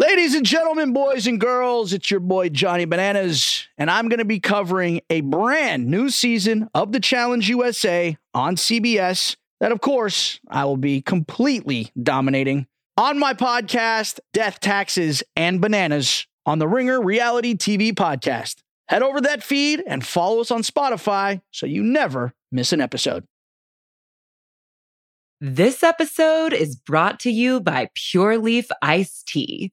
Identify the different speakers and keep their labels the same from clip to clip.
Speaker 1: Ladies and gentlemen, boys and girls, it's your boy Johnny Bananas, and I'm going to be covering a brand new season of the Challenge USA on CBS that, of course, I will be completely dominating on my podcast, Death, Taxes, and Bananas on the Ringer Reality TV podcast. Head over that feed and follow us on Spotify so you never miss an episode.
Speaker 2: This episode is brought to you by Pure Leaf Iced Tea.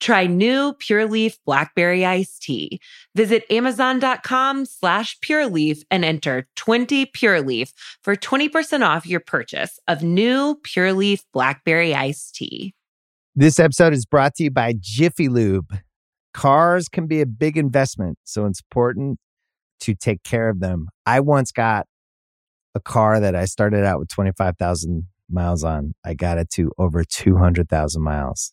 Speaker 2: Try new Pure Leaf Blackberry Iced Tea. Visit Amazon.com slash Pure Leaf and enter 20 Pure Leaf for 20% off your purchase of new Pure Leaf Blackberry Iced Tea.
Speaker 3: This episode is brought to you by Jiffy Lube. Cars can be a big investment, so it's important to take care of them. I once got a car that I started out with 25,000 miles on. I got it to over 200,000 miles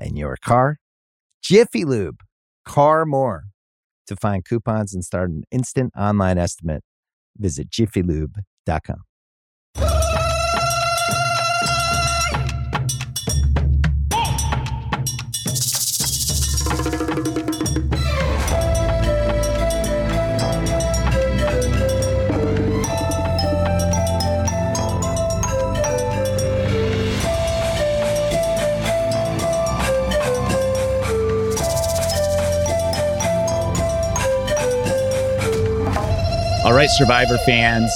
Speaker 3: and your car. Jiffy Lube, car more. To find coupons and start an instant online estimate, visit jiffylube.com.
Speaker 4: right, Survivor fans,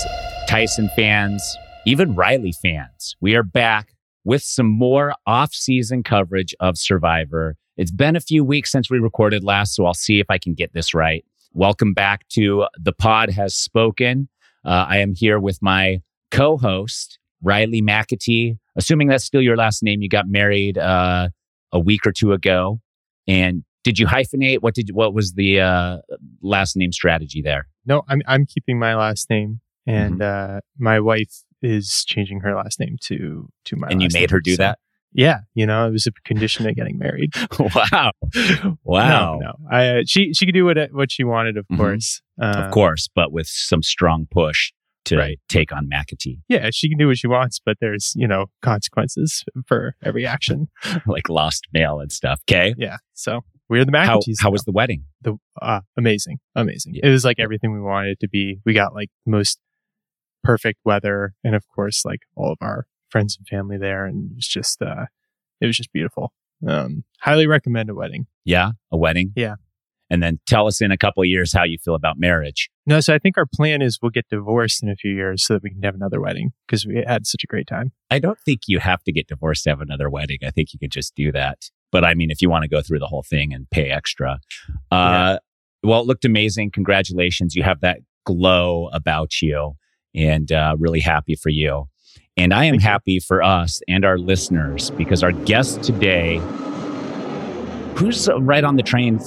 Speaker 4: Tyson fans, even Riley fans, we are back with some more off-season coverage of Survivor. It's been a few weeks since we recorded last, so I'll see if I can get this right. Welcome back to The Pod Has Spoken. Uh, I am here with my co-host, Riley McAtee. Assuming that's still your last name, you got married uh, a week or two ago. And did you hyphenate? What did what was the uh, last name strategy there?
Speaker 5: No, I'm I'm keeping my last name, and mm-hmm. uh, my wife is changing her last name to to my.
Speaker 4: And you made her do so, that.
Speaker 5: Yeah, you know, it was a condition of getting married.
Speaker 4: wow, wow.
Speaker 5: No, no, I uh, she she could do what what she wanted, of mm-hmm. course,
Speaker 4: of course, but with some strong push to right. take on McAtee.
Speaker 5: Yeah, she can do what she wants, but there's, you know, consequences for every action.
Speaker 4: like lost mail and stuff. Okay.
Speaker 5: Yeah. So we're the McAtees.
Speaker 4: How, how was the wedding?
Speaker 5: The uh, amazing, amazing. Yeah. It was like everything we wanted it to be. We got like most perfect weather, and of course, like all of our friends and family there, and it was just, uh, it was just beautiful. Um, highly recommend a wedding.
Speaker 4: Yeah, a wedding.
Speaker 5: Yeah,
Speaker 4: and then tell us in a couple years how you feel about marriage.
Speaker 5: No, so I think our plan is we'll get divorced in a few years so that we can have another wedding because we had such a great time.
Speaker 4: I don't think you have to get divorced to have another wedding. I think you could just do that. But I mean, if you want to go through the whole thing and pay extra, uh, yeah. well, it looked amazing. Congratulations. You have that glow about you and uh, really happy for you. And I am happy for us and our listeners because our guest today, who's right on the train,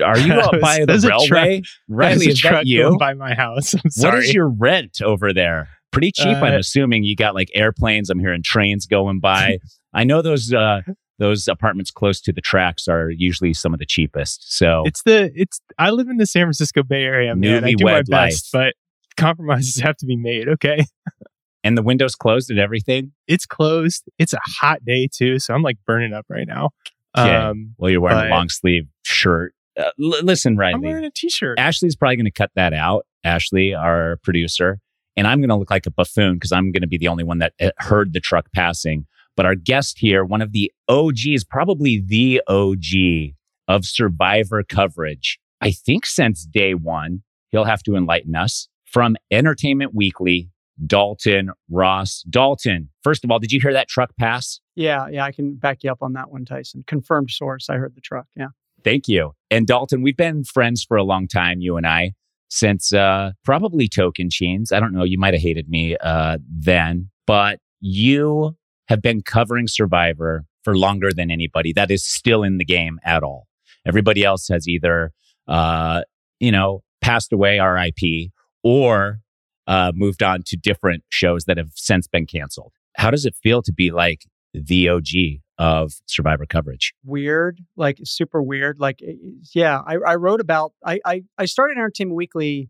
Speaker 4: are you up by the railway?
Speaker 5: Riley, is that you? By my house.
Speaker 4: What is your rent over there? Pretty cheap, uh, I'm assuming. You got like airplanes. I'm hearing trains going by. I know those uh, those apartments close to the tracks are usually some of the cheapest. So
Speaker 5: it's the it's I live in the San Francisco Bay Area, man. I do my best, but compromises have to be made, okay?
Speaker 4: and the windows closed and everything?
Speaker 5: It's closed. It's a hot day too, so I'm like burning up right now.
Speaker 4: Okay. Um, well, you're wearing but, a long sleeve shirt. Uh, l- listen, Riley.
Speaker 5: I'm wearing a t-shirt.
Speaker 4: Ashleigh's probably going to cut that out. Ashley, our producer, and I'm going to look like a buffoon because I'm going to be the only one that uh, heard the truck passing. But our guest here, one of the OGs, probably the OG of survivor coverage, I think since day one, he'll have to enlighten us from Entertainment Weekly Dalton Ross. Dalton, first of all, did you hear that truck pass?
Speaker 6: Yeah, yeah, I can back you up on that one, Tyson. Confirmed source. I heard the truck. Yeah.
Speaker 4: Thank you. And Dalton, we've been friends for a long time, you and I, since uh, probably chains. I don't know, you might have hated me uh, then, but you have been covering Survivor for longer than anybody that is still in the game at all. Everybody else has either, uh, you know, passed away, RIP, or uh, moved on to different shows that have since been canceled. How does it feel to be like the OG of Survivor coverage?
Speaker 6: Weird, like super weird. Like, eh, yeah, I, I wrote about, I, I, I started Entertainment Weekly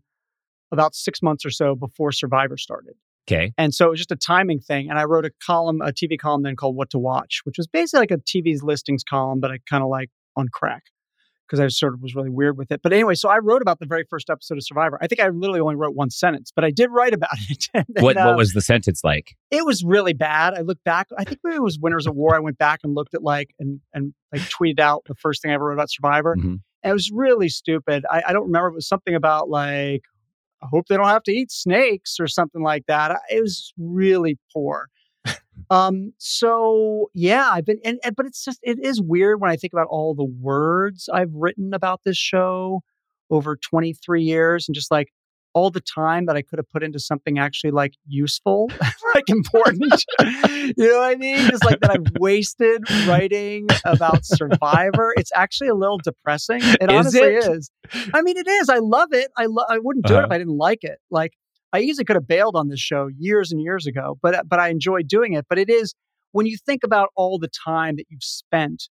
Speaker 6: about six months or so before Survivor started.
Speaker 4: Okay.
Speaker 6: And so it was just a timing thing. And I wrote a column, a TV column then called What to Watch, which was basically like a TV's listings column, but I kind of like on crack because I sort of was really weird with it. But anyway, so I wrote about the very first episode of Survivor. I think I literally only wrote one sentence, but I did write about it. and,
Speaker 4: What
Speaker 6: uh,
Speaker 4: what was the sentence like?
Speaker 6: it was really bad. I look back. I think maybe it was Winners of War. I went back and looked at like and and like tweeted out the first thing I ever wrote about Survivor.
Speaker 4: Mhm.
Speaker 6: And it was really stupid. I, I don't remember. It was something about like I hope they don't have to eat snakes or something like that. I- It was really poor. Um. So yeah, I've been and, and but it's just it is weird when I think about all the words I've written about this show over 23 years and just like all the time that I could have put into something actually like useful, like important. you know what I mean? Just like that I've wasted writing about Survivor. It's actually a little depressing. It
Speaker 4: Is
Speaker 6: honestly
Speaker 4: it?
Speaker 6: is. I mean, it is. I love it. I lo- I wouldn't do it
Speaker 4: Uh-huh.
Speaker 6: if I didn't like it. Like I easily could have bailed on this show years and years ago, but uh, but I enjoy doing it. But it is when you think about all the time that you've spent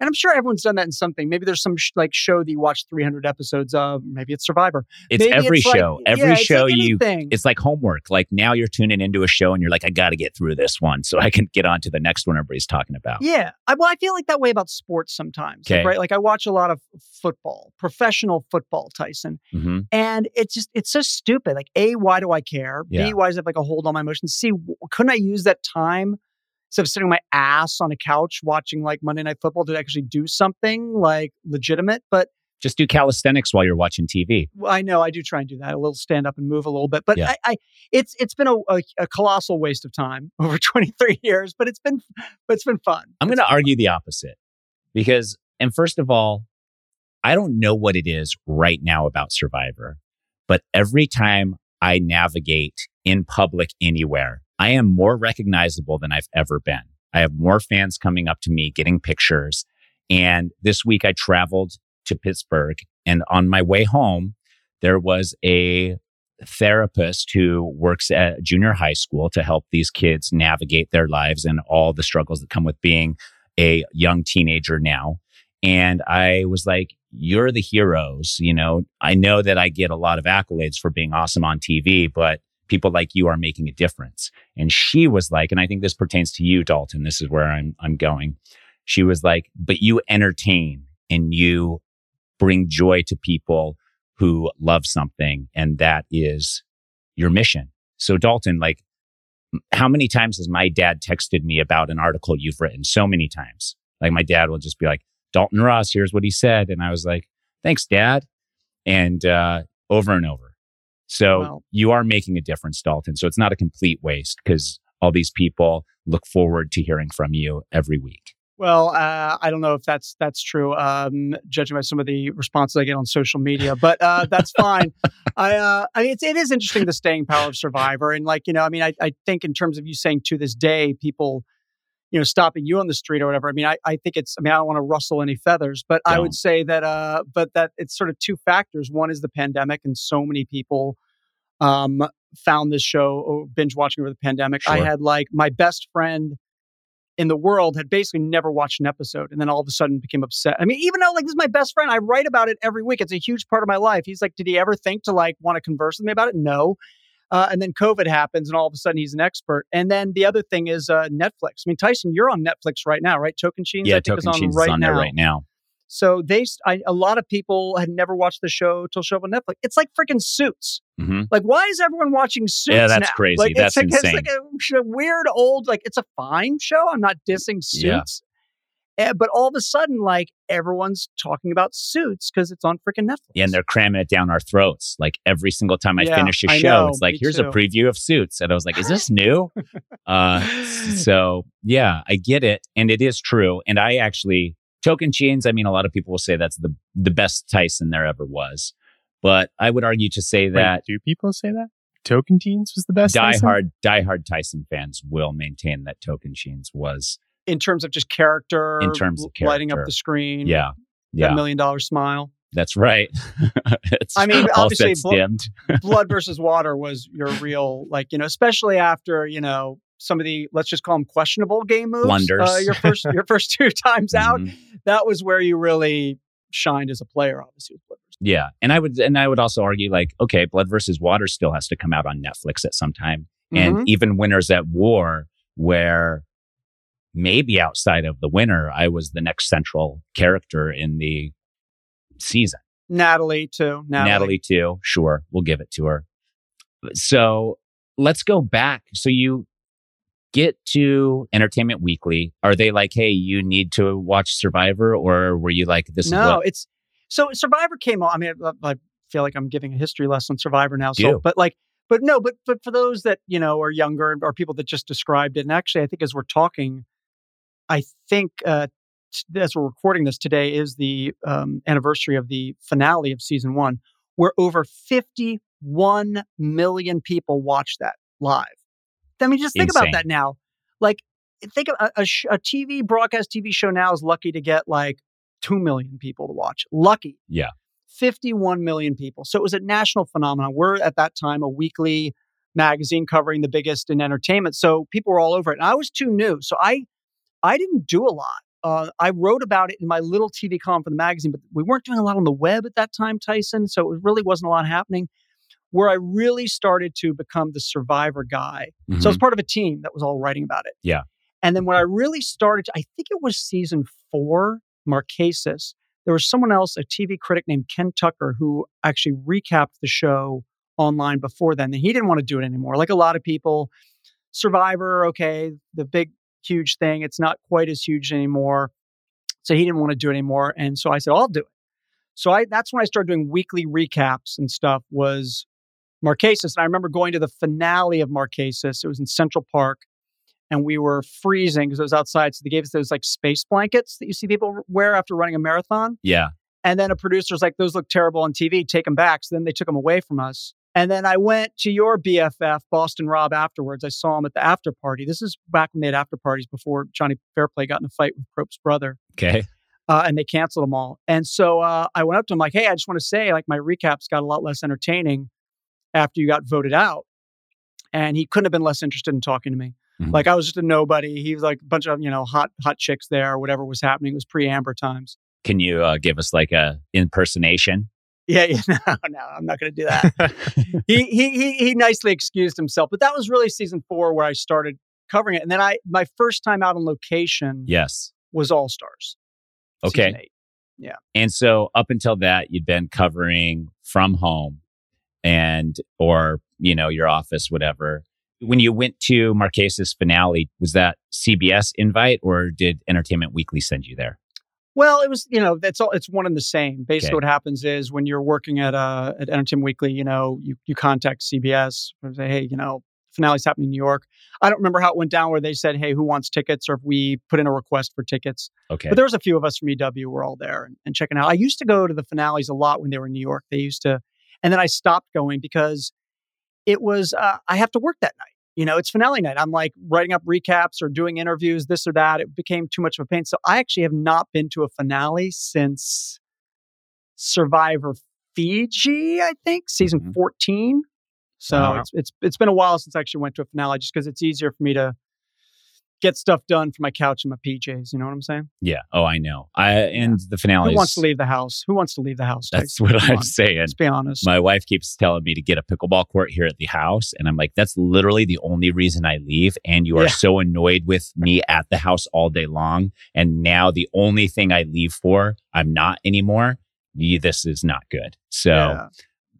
Speaker 6: and I'm sure everyone's done that in something. Maybe there's some sh- like show that you watch 300 episodes of. Maybe it's Survivor.
Speaker 4: It's
Speaker 6: Maybe
Speaker 4: every
Speaker 6: it's like-
Speaker 4: show. every
Speaker 6: yeah,
Speaker 4: show
Speaker 6: like
Speaker 4: you it's like homework. Like now you're tuning into a show and you're like, I got to get through this one so I can get on to the next one everybody's talking about.
Speaker 6: Yeah. I, well, I feel like that way about sports sometimes. like,
Speaker 4: Okay.
Speaker 6: right. Like I watch a lot of football, professional football, Tyson.
Speaker 4: hmm
Speaker 6: And it's just, it's so stupid. Like, A, why do I care?
Speaker 4: Yeah.
Speaker 6: B, why does it like a hold on my emotions? C, couldn't I use that time instead of sitting my ass on a couch watching like Monday Night Football to actually do something like legitimate? But
Speaker 4: Just do calisthenics while you're watching TV.
Speaker 6: well, I know I do try and do that a little stand up and move a little bit, but
Speaker 4: Yeah.
Speaker 6: I, I it's it's been a, a, a colossal waste of time over 23 years, but it's been but it's been fun.
Speaker 4: I'm going to argue the opposite because, and first of all, I don't know what it is right now about Survivor, but every time I navigate in public anywhere, I am more recognizable than I've ever been. I have more fans coming up to me, getting pictures. And this week I traveled to Pittsburgh and on my way home, there was a therapist who works at junior high school to help these kids navigate their lives and all the struggles that come with being a young teenager now. And I was like, you're the heroes. You know, I know that I get a lot of accolades for being awesome on TV, but people like you are making a difference. And she was like, and I think this pertains to you, Dalton. This is where I'm, I'm going. She was like, but you entertain and you bring joy to people who love something. And that is your mission. So Dalton, like, how many times has my dad texted me about an article you've written? So many times. Like my dad will just be like, Dalton Ross, here's what he said. And I was like, thanks, dad. And uh, over and over. So
Speaker 6: Well-
Speaker 4: you are making a difference, Dalton. So it's not a complete waste because all these people look forward to hearing from you every week.
Speaker 6: Well, uh, I don't know if that's that's true, um, judging by some of the responses I get on social media, but uh, that's fine. I, uh, I mean, it's, it is interesting the staying power of Survivor, and like you know, I mean, I, I think in terms of you saying to this day, people, you know, stopping you on the street or whatever. I mean, I, I think it's. I mean, I don't want to rustle any feathers, but I
Speaker 4: Don't.
Speaker 6: would say that, uh, but that it's sort of two factors. One is the pandemic, and so many people um, found this show or binge watching over the pandemic. I had like my best friend in the world had basically never watched an episode and then all of a sudden became upset. I mean, even though like this is my best friend, I write about it every week. It's a huge part of my life. He's like, did he ever think to like want to converse with me about it? No. Uh, and then COVID happens, and all of a sudden he's an expert. And then the other thing is uh, Netflix. I mean, Tyson, you're on Netflix right now, right? Tocantins,
Speaker 4: yeah,
Speaker 6: I think, is
Speaker 4: Tocantins is
Speaker 6: right
Speaker 4: on
Speaker 6: now.
Speaker 4: right now.
Speaker 6: So they, I, a lot of people had never watched the show till show up on Netflix. It's like freaking Suits.
Speaker 4: hmm
Speaker 6: Like, why is everyone watching Suits?
Speaker 4: Yeah, that's
Speaker 6: now?
Speaker 4: crazy.
Speaker 6: Like,
Speaker 4: That's
Speaker 6: it's like,
Speaker 4: insane.
Speaker 6: It's like a, sh- weird old, like it's a fine show. I'm not dissing Suits. Eh, But all of a sudden, like everyone's talking about suits because it's on freaking Netflix.
Speaker 4: Yeah, and they're cramming it down our throats. Like every single time I
Speaker 6: Yeah,
Speaker 4: finish a
Speaker 6: I
Speaker 4: show,
Speaker 6: know,
Speaker 4: it's like, here's a preview of Suits. And I was like, is this new? uh, so yeah, I get it. And it is true. And I actually, Tocantins, I mean, a lot of people will say that's the, the best Tyson there ever was. But I would argue to say
Speaker 5: Wait,
Speaker 4: that
Speaker 5: do people say that? Tocantins was the best. Die Tyson?
Speaker 4: diehard, diehard Tyson fans will maintain that Tocantins was,
Speaker 6: in terms of just character,
Speaker 4: In terms of
Speaker 6: lighting up the screen.
Speaker 4: yeah, yeah,
Speaker 6: million dollar smile.
Speaker 4: that's right. it's
Speaker 6: I mean, obviously,
Speaker 4: sets
Speaker 6: blo-
Speaker 4: dimmed.
Speaker 6: Blood versus Water was your real, like you know, especially after you know some of the let's just call them questionable game moves.
Speaker 4: Blunders.
Speaker 6: Uh, your first, your first two times out,
Speaker 4: Mhm.
Speaker 6: that was where you really shined as a player. Obviously, with Blood versus
Speaker 4: Yeah, and I would and I would also argue like, okay, Blood versus Water still has to come out on Netflix at some time, and
Speaker 6: Mhm.
Speaker 4: even Winners at War, where maybe outside of the winner, I was the next central character in the season.
Speaker 6: Natalie too. Natalie.
Speaker 4: Natalie too, sure, we'll give it to her. So let's go back. So you get to Entertainment Weekly. Are they like, hey, you need to watch Survivor, or were you like, this
Speaker 6: no,
Speaker 4: what?
Speaker 6: it's so Survivor came on. I mean, I, I feel like I'm giving a history lesson on Survivor now.
Speaker 4: Do.
Speaker 6: So, but like, but no, but but for those that you know are younger or people that just described it, and actually, I think as we're talking, I think uh, t- as we're recording this today is the um, anniversary of the finale of season one, where over 51 million people watched that live. I mean, just think
Speaker 4: Insane.
Speaker 6: about that now. Like, think of a, a, sh- a TV broadcast TV show now is lucky to get like 2 million people to watch. Lucky.
Speaker 4: Yeah.
Speaker 6: 51 million people. So it was a national phenomenon. We're at that time a weekly magazine covering the biggest in entertainment. So people were all over it. And I was too new. So I I didn't do a lot. Uh, I wrote about it in my little TV column for the magazine, but we weren't doing a lot on the web at that time, Tyson. So it really wasn't a lot happening. Where I really started to become the survivor guy. So I was part of a team that was all writing about it.
Speaker 4: Yeah.
Speaker 6: And then when I really started, to, I think it was season four, Marquesas, there was someone else, a TV critic named Ken Tucker, who actually recapped the show online before then. And he didn't want to do it anymore. Like a lot of people, Survivor, okay, the big, huge thing, it's not quite as huge anymore. So he didn't want to do it anymore. And so I said, I'll do it. So I that's when I started doing weekly recaps and stuff was Marquesas. And I remember going to the finale of Marquesas. It was in Central Park and we were freezing because it was outside. So they gave us those like space blankets that you see people wear after running a marathon.
Speaker 4: yeah.
Speaker 6: And then a producer's like, those look terrible on TV, take them back. So then they took them away from us. And then I went to your BFF, Boston Rob, afterwards. I saw him at the after party. This is back when they had after parties before Johnny Fairplay got in a fight with Probst's brother
Speaker 4: Okay.
Speaker 6: uh, and they canceled them all. And so uh, I went up to him like, "Hey, I just want to say, like, my recaps got a lot less entertaining after you got voted out." And he couldn't have been less interested in talking to me.
Speaker 4: Mhm.
Speaker 6: Like I was just a nobody. He was like a bunch of you know hot hot chicks there, whatever was happening. It was pre Amber times.
Speaker 4: Can you uh, give us like a impersonation?
Speaker 6: Yeah, yeah, oh, no, no, I'm not going to do that. he, he he he nicely excused himself, but that was really season four where I started covering it. And then I my first time out on location
Speaker 4: Yes.
Speaker 6: was All Stars.
Speaker 4: Okay. Yeah. And so up until that, you'd been covering from home and or, you know, your office, whatever. When you went to Marquesas finale, was that CBS invite or did Entertainment Weekly send you there?
Speaker 6: Well, it was, you know, that's all. It's one and the same. Basically,
Speaker 4: Okay.
Speaker 6: what happens is when you're working at uh, at Entertainment Weekly, you know, you you contact CBS and say, hey, you know, finale's happening in New York. I don't remember how it went down where they said, hey, who wants tickets, or if we put in a request for tickets.
Speaker 4: Okay.
Speaker 6: But there was a few of us from EW were all there and, and checking out. I used to go to the finales a lot when they were in New York. They used to, and then I stopped going because it was uh, I have to work that night. You know, it's finale night. I'm like writing up recaps or doing interviews, this or that. It became too much of a pain. So I actually have not been to a finale since Survivor Fiji, I think, season
Speaker 4: Mhm.
Speaker 6: 14. So
Speaker 5: Wow.
Speaker 6: it's it's it's been a while since I actually went to a finale just because it's easier for me to get stuff done from my couch and my PJs. You know what I'm saying?
Speaker 4: yeah. Oh, I know. I and the finale.
Speaker 6: Who wants to leave the house? Who wants to leave the house?
Speaker 4: That's what I'm
Speaker 6: on,
Speaker 4: saying.
Speaker 6: Let's be honest.
Speaker 4: My wife keeps telling me to get a pickleball court here at the house. And I'm like, that's literally the only reason I leave. And you are
Speaker 6: Yeah.
Speaker 4: so annoyed with me at the house all day long. And now the only thing I leave for, I'm not anymore. This is not good. So
Speaker 6: Yeah.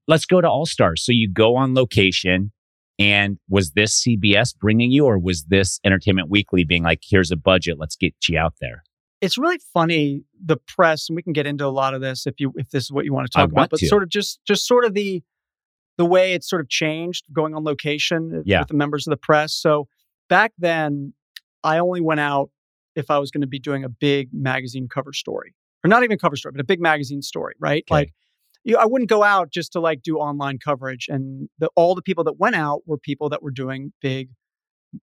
Speaker 4: let's go to All Stars. So you go on location. And was this CBS bringing you, or was this Entertainment Weekly being like, here's a budget, let's get you out there?
Speaker 6: it's really funny the press, and we can get into a lot of this if you if this is what you want to talk about. But
Speaker 4: to.
Speaker 6: sort of just just sort of the the way it's sort of changed going on location uh,
Speaker 4: Yeah.
Speaker 6: with the members of the press. So back then, I only went out if I was going to be doing a big magazine cover story, or not even cover story, but a big magazine story, right?
Speaker 4: Okay.
Speaker 6: Like. You, I wouldn't go out just to like do online coverage, and the, all the people that went out were people that were doing big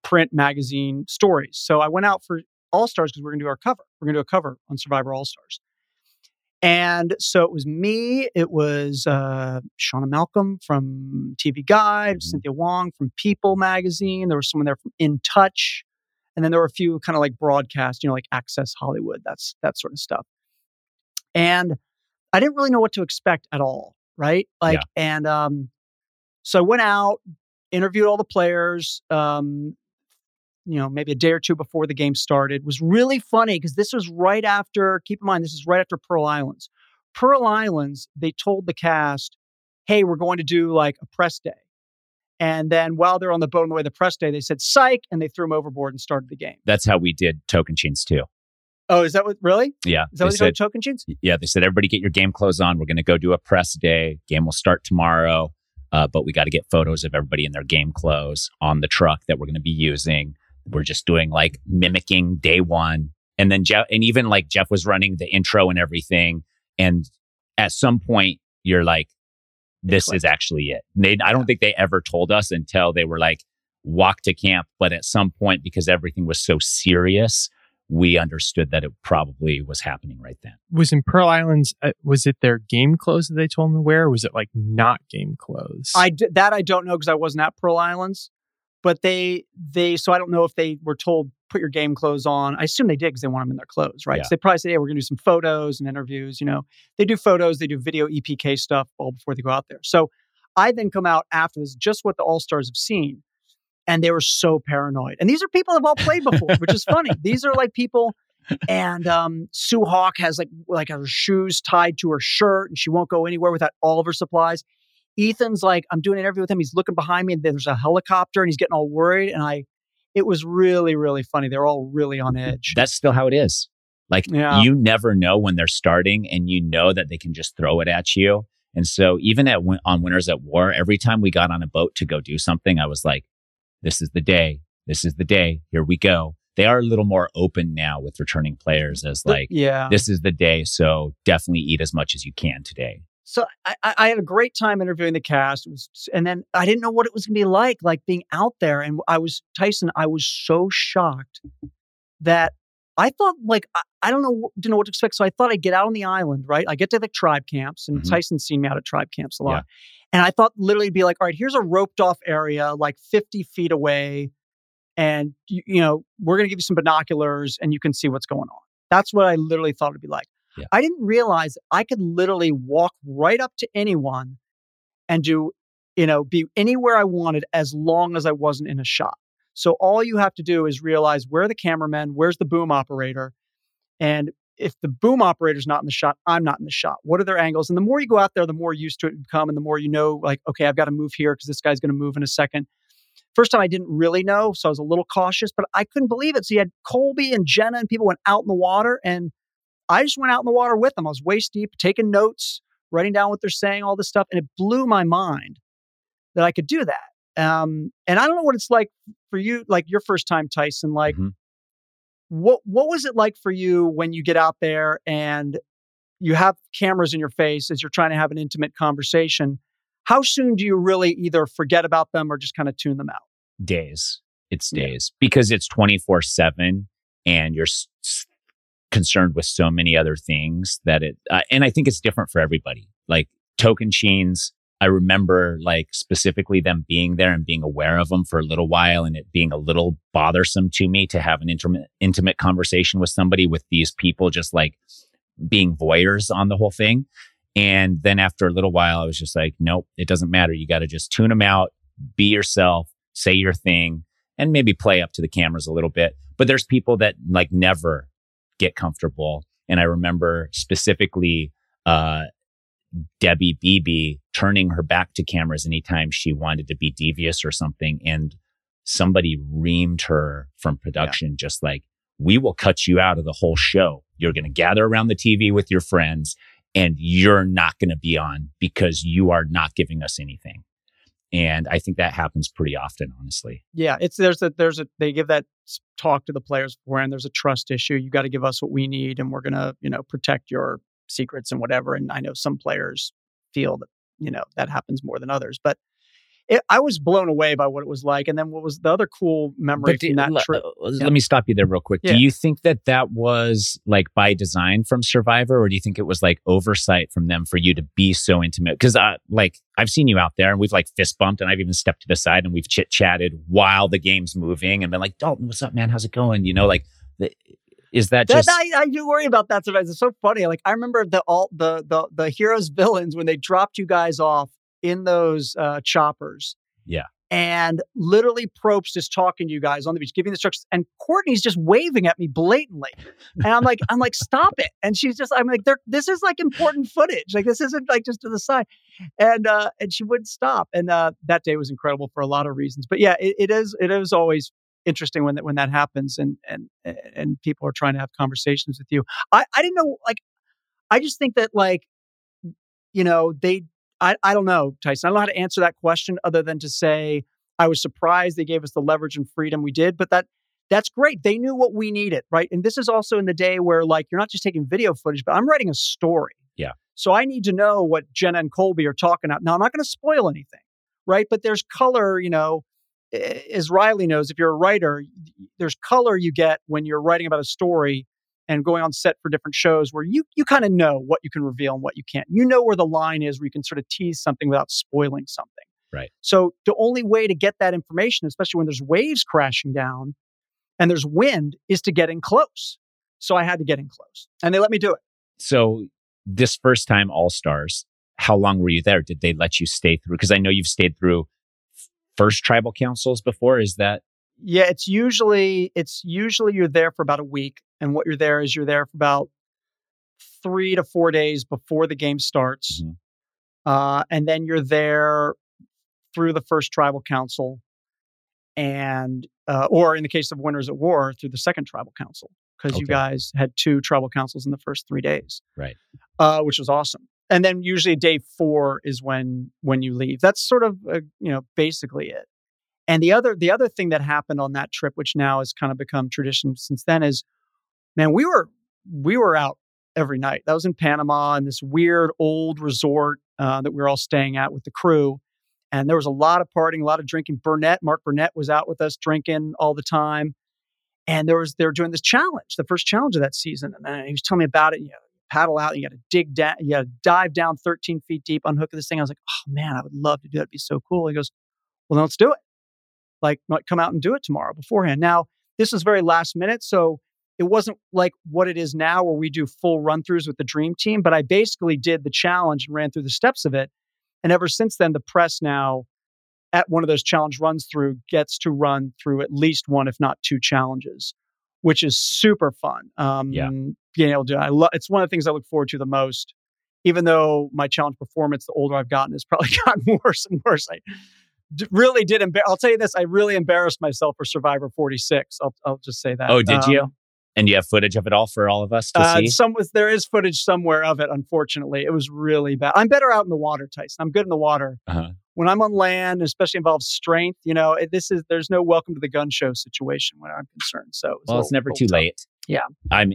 Speaker 6: print magazine stories. So I went out for All Stars because we're going to do our cover. We're going to do a cover on Survivor All Stars. And so it was me, it was uh, Shawna Malcom from TV Guide,
Speaker 4: Mhm.
Speaker 6: Cynthia Wong from People magazine. There was someone there from In Touch. And then there were a few kind of like broadcast, you know, like Access Hollywood, that's that sort of stuff. And I didn't really know what to expect at all, right? Like, and um, so I went out, interviewed all the players, um, you know, maybe a day or two before the game started. It was really funny because this was right after, keep in mind, this is right after Pearl Islands. Pearl Islands, they told the cast, hey, we're going to do like a press day. And then while they're on the boat on the way to the press day, they said psych and they threw them overboard and started the game.
Speaker 4: That's how we did Tocantins too.
Speaker 6: Oh, is that what really?
Speaker 4: Yeah.
Speaker 6: Is that
Speaker 4: they
Speaker 6: what they
Speaker 4: said,
Speaker 6: Tocantins?
Speaker 4: yeah, they said everybody get your game clothes on. We're going to go do a press day. Game will start tomorrow, uh, but we got to get photos of everybody in their game clothes on the truck that we're going to be using. We're just doing like mimicking day one, and then Jeff, and even like Jeff was running the intro and everything. And at some point, you're like, "This is actually it." They, I don't think they ever told us until they were like, "Walk to camp." But at some point, because everything was so serious, we understood that it probably was happening right then.
Speaker 5: Was in Pearl Islands, uh, was it their game clothes that they told them to wear? Or was it like not game clothes?
Speaker 6: I d- that I don't know because I wasn't at Pearl Islands, but they they so I don't know if they were told put your game clothes on. I assume they did because they want them in their clothes, right?
Speaker 4: Yeah.
Speaker 6: So they probably said, "Hey, we're going to do some photos and interviews." You know, they do photos, they do video EPK stuff all before they go out there. So I then come out after this, just what the All Stars have seen, and they were so paranoid. And these are people who've all played before, which is funny. These are like people. And um, Sue Hawk has like like her shoes tied to her shirt, and she won't go anywhere without all of her supplies. Ethan's like, I'm doing an interview with him. He's looking behind me, and there's a helicopter, and he's getting all worried. And I, it was really, really funny. They're all really on edge.
Speaker 4: That's still how it is. Like
Speaker 6: Yeah.
Speaker 4: you never know when they're starting and you know that they can just throw it at you. And so even at on Winners at War, every time we got on a boat to go do something, I was like, this is the day. This is the day. Here we go. They are a little more open now with returning players as like,
Speaker 6: yeah.
Speaker 4: this is the day. So definitely eat as much as you can today.
Speaker 6: So I, I I had a great time interviewing the cast. Was, and then I didn't know what it was going to be like, like being out there. And I was Tyson. I was so shocked that I thought, like, I, I don't know, didn't know what to expect. So I thought I'd get out on the island, right? I get to the tribe camps, and
Speaker 4: Mhm.
Speaker 6: Tyson's seen me out at tribe camps a lot.
Speaker 4: Yeah.
Speaker 6: And I thought literally be like, all right, here's a roped off area, like 50 feet away, and you, you know we're going to give you some binoculars, and you can see what's going on. That's what I literally thought it'd be like.
Speaker 4: Yeah.
Speaker 6: I didn't realize I could literally walk right up to anyone and do, you know, be anywhere I wanted as long as I wasn't in a shot. So all you have to do is realize where the cameramen, where's the boom operator, and if the boom operator's not in the shot, I'm not in the shot. What are their angles? And the more you go out there, the more used to it you become, and the more you know, like, okay, I've got to move here because this guy's going to move in a second. First time I didn't really know, so I was a little cautious, but I couldn't believe it. So you had Colby and Jenna and people went out in the water, and I just went out in the water with them. I was waist deep, taking notes, writing down what they're saying, all this stuff, and it blew my mind that I could do that. Um, and I don't know what it's like for you, like your first time, Tyson. Like,
Speaker 4: Mhm.
Speaker 6: what what was it like for you when you get out there and you have cameras in your face as you're trying to have an intimate conversation? How soon do you really either forget about them or just kind of tune them out?
Speaker 4: days. It's
Speaker 6: Yeah.
Speaker 4: days because it's 24 7 and you're s- s- concerned with so many other things that it, uh, and I think it's different for everybody. Like Tocantins, I remember like specifically them being there and being aware of them for a little while and it being a little bothersome to me to have an intimate, intimate conversation with somebody with these people just like being voyeurs on the whole thing. And then after a little while, I was just like, nope, it doesn't matter. You got to just tune them out, be yourself, say your thing, and maybe play up to the cameras a little bit. But there's people that like never get comfortable. And I remember specifically uh, Debbie Beebe turning her back to cameras anytime she wanted to be devious or something. And somebody reamed her from production, just like, we will cut you out of the whole show You're going to gather around the TV with your friends and you're not going to be on because you are not giving us anything. And I think that happens pretty often, honestly.
Speaker 6: Yeah, it's there's a there's a they give that talk to the players and there's a trust issue. You got to give us what we need, and we're gonna you know protect your secrets and whatever. And I know some players feel that you know that happens more than others, but it, I was blown away by what it was like. And then what was the other cool memory
Speaker 4: do-
Speaker 6: from that
Speaker 4: le-
Speaker 6: trip?
Speaker 4: uh, Let me stop you there real quick.
Speaker 6: Yeah.
Speaker 4: Do you think that that was like by design from Survivor, or do you think it was like oversight from them for you to be so intimate? Because uh, like I've seen you out there, and we've like fist bumped, and I've even stepped to the side and we've chit chatted while the game's moving, and been like, Dalton, what's up, man? How's it going? You know, like, the, is that
Speaker 6: That,
Speaker 4: just
Speaker 6: I, I do worry about that sometimes. It's so funny. Like I remember the all the the the heroes villains when they dropped you guys off in those uh, choppers.
Speaker 4: Yeah.
Speaker 6: And literally, Probst is talking to you guys on the beach, giving the instructions, and Courtney's just waving at me blatantly, and I'm like, I'm like, stop it! And she's just, I'm like, this is like important footage, like this isn't like just to the side, and uh, and she wouldn't stop, and uh, that day was incredible for a lot of reasons, but yeah, it, it is, it is always interesting when that when that happens and and and people are trying to have conversations with you. I I didn't know like I just think that like you know they I I don't know Tyson. I don't know how to answer that question other than to say I was surprised they gave us the leverage and freedom we did, but that that's great. They knew what we needed, right? And this is also in the day where like you're not just taking video footage, but I'm writing a story.
Speaker 4: Yeah.
Speaker 6: So I need to know what Jenna and Colby are talking about. Now I'm not going to spoil anything, right? But there's color, you know, as Riley knows, if you're a writer, there's color you get when you're writing about a story and going on set for different shows where you you kind of know what you can reveal and what you can't. You know where the line is where you can sort of tease something without spoiling something.
Speaker 4: Right.
Speaker 6: So the only way to get that information, especially when there's waves crashing down and there's wind, is to get in close. So I had to get in close. And they let me do it.
Speaker 4: so? This first time All Stars, how long were you there? Did they let you stay through? Because I know you've stayed through first tribal councils before. Is that
Speaker 6: Yeah, it's usually it's usually you're there for about a week, and what you're there is you're there for about three to four days before the game starts,
Speaker 4: Mhm.
Speaker 6: uh, and then you're there through the first tribal council, and uh, or in the case of Winners at War, through the second tribal council because you guys had two tribal councils in the first three days,
Speaker 4: Right.
Speaker 6: Uh, which was awesome. And then usually day four is when when you leave. That's sort of uh, you know basically it. And the other the other thing that happened on that trip, which now has kind of become tradition since then, is man, we were we were out every night. That was in Panama in this weird old resort uh, that we were all staying at with the crew. And there was a lot of partying, a lot of drinking. Burnett, Mark Burnett was out with us drinking all the time. And there was they were doing this challenge, the first challenge of that season. And he was telling me about it. You know, paddle out, and you got to dig down, you got to dive down 13 feet deep, unhook this thing. I was like, oh man, I would love to do that. It'd be so cool. He goes, well, then let's do it. Like, come out and do it tomorrow beforehand. Now, this was very last minute, so it wasn't like what it is now, where we do full run throughs with the dream team. But I basically did the challenge and ran through the steps of it. And ever since then, the press now at one of those challenge runs through gets to run through at least one, if not two challenges, which is super fun. Um,
Speaker 4: Yeah.
Speaker 6: Being able to, do. I love. It's one of the things I look forward to the most. Even though my challenge performance, the older I've gotten, has probably gotten worse and worse. I d- really did. Embar- I'll tell you this: I really embarrassed myself for Survivor 46. I'll, I'll just say that.
Speaker 4: Oh, did
Speaker 6: Um,
Speaker 4: you? And you have footage of it all for all of us to
Speaker 6: uh,
Speaker 4: see?
Speaker 6: some was there is footage somewhere of it. Unfortunately, it was really bad. I'm better out in the water, Tyson. I'm good in the water.
Speaker 4: Uh-huh.
Speaker 6: When I'm on land, especially involves strength, you know, it, this is there's no welcome to the gun show situation when I'm concerned. So, it
Speaker 4: Well, it's never too
Speaker 6: tough.
Speaker 4: late.
Speaker 6: Yeah.
Speaker 4: I'm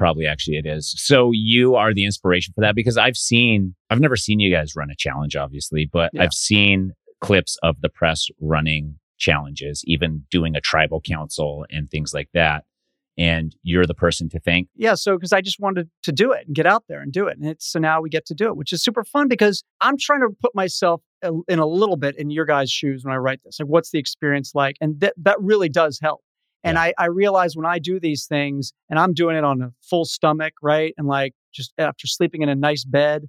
Speaker 4: probably actually it is. So you are the inspiration for that because I've seen I've never seen you guys run a challenge obviously, but
Speaker 6: Yeah.
Speaker 4: I've seen clips of the press running challenges, even doing a tribal council and things like that. And you're the person to thank.
Speaker 6: yeah so because i just wanted to do it and get out there and do it and it's so now we get to do it which is super fun because i'm trying to put myself in a little bit in your guys shoes when i write this like what's the experience like and that that really does help and I, I realize when i do these things and i'm doing it on a full stomach right and like just after sleeping in a nice bed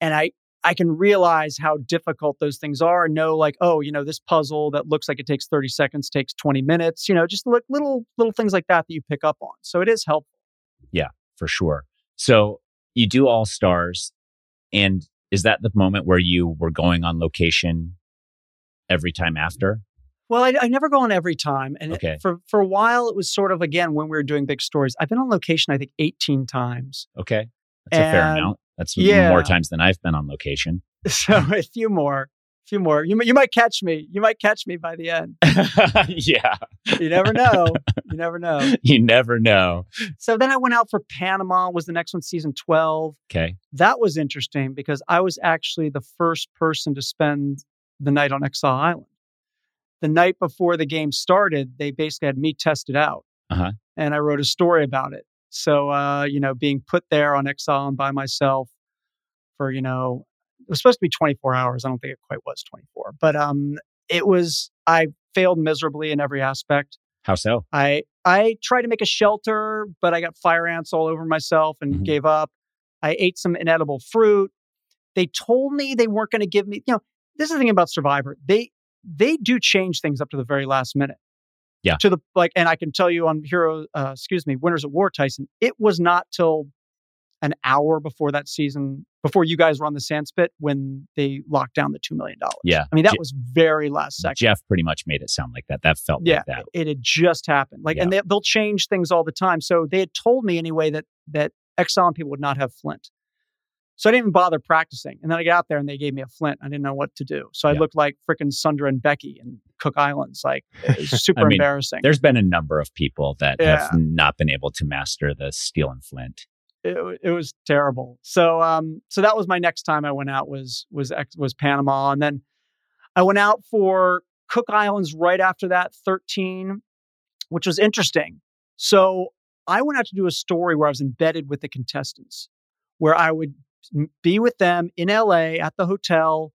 Speaker 6: and i i can realize how difficult those things are and know like oh you know this puzzle that looks like it takes 30 seconds takes 20 minutes you know just li- little little things like that that you pick up on so it is helpful Yeah,
Speaker 4: for sure. So you do all stars. And is that the moment where you were going on location every time after?
Speaker 6: Well, I, I never go on every time, and it- for for a while it was sort of again when we were doing big stories. I've been on location I think 18 times,
Speaker 4: Okay. That's a fair amount. That's
Speaker 6: yeah.
Speaker 4: more times than I've been on location.
Speaker 6: so a few more, a few more. You you might catch me. You might catch me by the end.
Speaker 4: yeah.
Speaker 6: You never know. you never know.
Speaker 4: You never know.
Speaker 6: So then I went out for Panama. Was the next one season 12?
Speaker 4: Okay.
Speaker 6: That was interesting because I was actually the first person to spend the night on Exile Island. The night before the game started, they basically had me tested out.
Speaker 4: Uh-huh.
Speaker 6: And I wrote a story about it. So, uh, you know, being put there on Exile Island by myself for, you know, it was supposed to be 24 hours. I don't think it quite was 24, but um, it was, I failed miserably in every aspect.
Speaker 4: How so?
Speaker 6: I I tried to make a shelter, but I got fire ants all over myself and
Speaker 4: Mhm.
Speaker 6: gave up. I ate some inedible fruit. They told me they weren't going to give me, you know, this is the thing about Survivor. They they do change things up to the very last minute.
Speaker 4: Yeah.
Speaker 6: To the like, and I can tell you on Hero, uh, excuse me, Winners at War, Tyson. It was not till an hour before that season, before you guys were on the sand spit, when they locked down the two million dollars.
Speaker 4: Yeah.
Speaker 6: I mean that
Speaker 4: Je-
Speaker 6: was very last second.
Speaker 4: Jeff pretty much made it sound like that. That felt
Speaker 6: Yeah,
Speaker 4: like that.
Speaker 6: it had just happened. Like, and they, they'll change things all the time. So they had told me anyway that that Exxon people would not have Flint. So I didn't even bother practicing. And then I got out there and they gave me a Flint. I didn't know what to do. So I
Speaker 4: Yeah.
Speaker 6: looked like freaking Sundra and Becky in Cook Islands. Like, it was super
Speaker 4: I mean,
Speaker 6: embarrassing.
Speaker 4: There's been a number of people that
Speaker 6: Yeah.
Speaker 4: have not been able to master the steel and flint.
Speaker 6: It, it was terrible. So, um, so that was my next time I went out was was was Panama, and then I went out for Cook Islands right after that, thirteen, which was interesting. So I went out to do a story where I was embedded with the contestants, where I would be with them in LA at the hotel,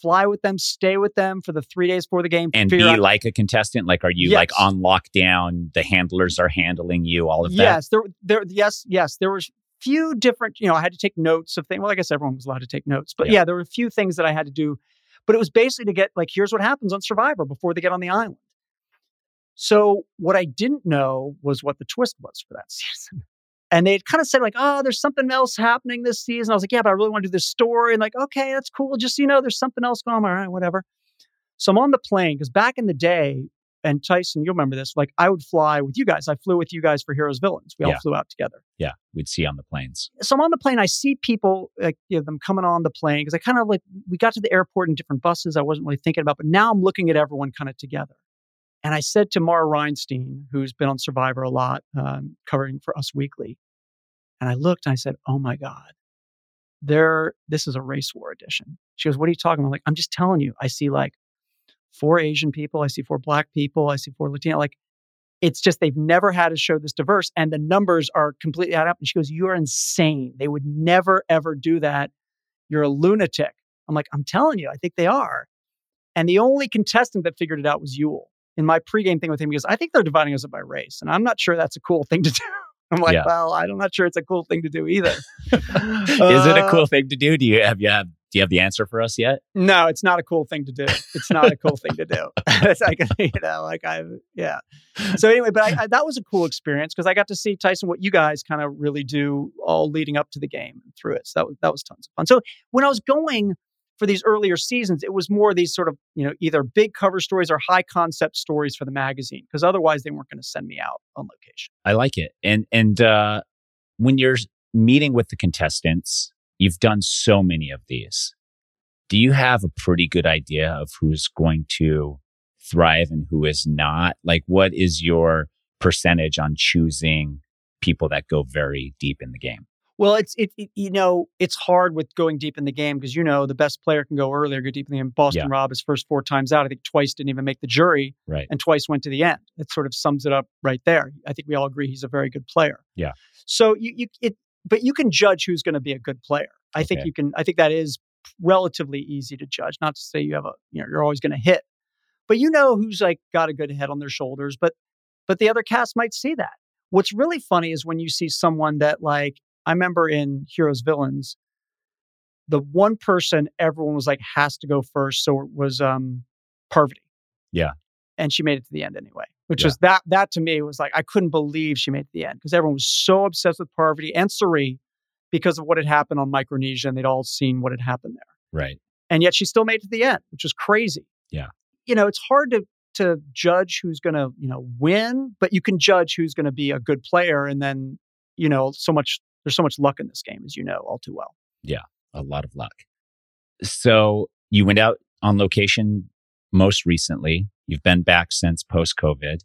Speaker 6: fly with them, stay with them for the three days before the game,
Speaker 4: And be
Speaker 6: out-
Speaker 4: like a contestant. Like, are you like on lockdown? The handlers are handling you. All of that.
Speaker 6: Yes, there, there, yes, yes. There was few different. You know, I had to take notes of things. Well, I guess everyone was allowed to take notes, but
Speaker 4: Yeah.
Speaker 6: yeah. there were a few things that I had to do. But it was basically to get like, here's what happens on Survivor before they get on the island. So what I didn't know was what the twist was for that season. And they kind of said like, oh, there's something else happening this season. I was like, yeah, but I really want to do this story. And like, okay, that's cool. Just you know, there's something else going on. All right, whatever. So I'm on the plane because back in the day, and Tyson, you'll remember this. Like I would fly with you guys. I flew with you guys for Heroes Villains. We
Speaker 4: Yeah.
Speaker 6: all flew out together.
Speaker 4: Yeah. We'd see on the planes.
Speaker 6: So I'm on the plane. I see people like you know, them coming on the plane because I kind of like we got to the airport in different buses. I wasn't really thinking about, but now I'm looking at everyone kind of together. And I said to Mara Reinstein, who's been on Survivor a lot, um, covering for Us Weekly, and I looked and I said, "Oh my God, there! This is a race war edition." She goes, "What are you talking about?" I'm like, "I'm just telling you. I see like four Asian people. I see four Black people. I see four Latino. Like, it's just they've never had a show this diverse, and the numbers are completely add up." And she goes, "You are insane. They would never ever do that. You're a lunatic." I'm like, "I'm telling you, I think they are." And the only contestant that figured it out was Yul. In my pregame thing with him, he goes, I think they're dividing us up by race. And I'm not sure that's a cool thing to do. I'm like,
Speaker 4: Yeah.
Speaker 6: well, I'm not sure it's a cool thing to do either.
Speaker 4: Is it a
Speaker 6: Uh,
Speaker 4: cool thing to do? Do you have you have do you have the answer for us yet?
Speaker 6: No, it's not a cool thing to do. It's not a cool thing to do. it's like, you know, like I, yeah. So anyway, but I, I, that was a cool experience because I got to see Tyson what you guys kind of really do all leading up to the game and through it. So that was that was tons of fun. So when I was going for these earlier seasons, it was more these sort of you know either big cover stories or high concept stories for the magazine because otherwise they weren't going to send me out on location.
Speaker 4: I like it. And and uh, when you're meeting with the contestants, you've done so many of these. Do you have a pretty good idea of who's going to thrive and who is not? Like, what is your percentage on choosing people that go very deep in the game?
Speaker 6: Well, it's it, it you know it's hard with going deep in the game because you know the best player can go earlier, go deep in the game. Boston
Speaker 4: Yeah.
Speaker 6: Rob his first four times out, I think twice didn't even make the jury,
Speaker 4: Right.
Speaker 6: and twice went to the end. It sort of sums it up right there. I think we all agree he's a very good player.
Speaker 4: Yeah.
Speaker 6: So you you it, but you can judge who's going to be a good player. I think you can. I think that is relatively easy to judge. Not to say you have a you know you're always going to hit, but you know who's like got a good head on their shoulders. But but the other cast might see that. What's really funny is when you see someone that like I remember in Heroes Villains, the one person everyone was like has to go first, so it was um Parvati.
Speaker 4: Yeah.
Speaker 6: And she made it to the end anyway. Which
Speaker 4: Yeah.
Speaker 6: was that that to me was like I couldn't believe she made it to the end because everyone was so obsessed with Parvati and Cirie because of what had happened on Micronesia and they'd all seen what had happened there
Speaker 4: Right.
Speaker 6: and yet she still made it to the end, which was crazy.
Speaker 4: Yeah.
Speaker 6: You know, it's hard to to judge who's going to, you know, win, but you can judge who's going to be a good player. And then, you know, so much, there's so much luck in this game, as you know, all too well.
Speaker 4: Yeah, a lot of luck. So you went out on location most recently. You've been back since post COVID.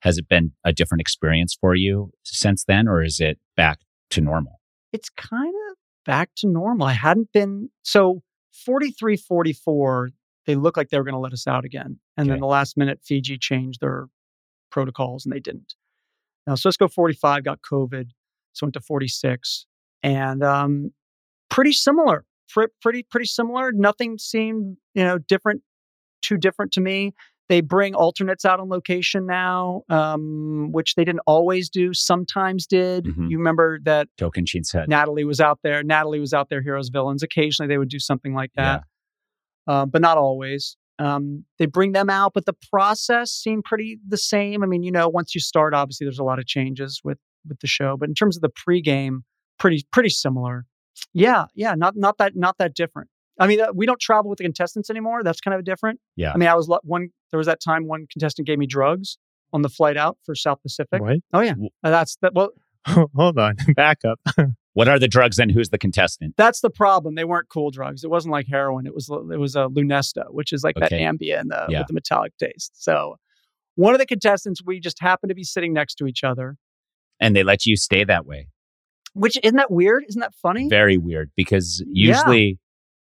Speaker 4: Has it been a different experience for you since then, or is it back to normal?
Speaker 6: It's kind of back to normal. I hadn't been, so 43 44, they looked like they were going to let us out again. And then the last minute, Fiji changed their protocols and they didn't. Now, Cisco 45 got COVID, so went to 46. And um, pretty similar, Pre- pretty, pretty similar. Nothing seemed, you know, different, too different to me. They bring alternates out on location now, um, which they didn't always do, sometimes did.
Speaker 4: Mhm.
Speaker 6: You remember that
Speaker 4: Tocantins said.
Speaker 6: Natalie was out there. Natalie was out there, heroes, villains. Occasionally they would do something like that, um, but not always. Um, they bring them out, but the process seemed pretty the same. I mean, you know, once you start, obviously there's a lot of changes with with the show, but in terms of the pregame, pretty pretty similar. Yeah, yeah, not not that not that different. I mean, uh, we don't travel with the contestants anymore. That's kind of different.
Speaker 4: Yeah.
Speaker 6: I mean, I was one. There was that time one contestant gave me drugs on the flight out for South Pacific.
Speaker 5: What?
Speaker 6: Oh yeah, Uh, that's that. Well,
Speaker 5: Hold on, back up.
Speaker 4: What are the drugs and who's the contestant?
Speaker 6: That's the problem. They weren't cool drugs. It wasn't like heroin. It was it was a Lunesta, which is like that Ambien uh,
Speaker 4: Yeah.
Speaker 6: with the metallic taste. So one of the contestants, we just happened to be sitting next to each other.
Speaker 4: And they let you stay that way.
Speaker 6: Which isn't that weird? Isn't that funny?
Speaker 4: Very weird because
Speaker 6: Yeah.
Speaker 4: usually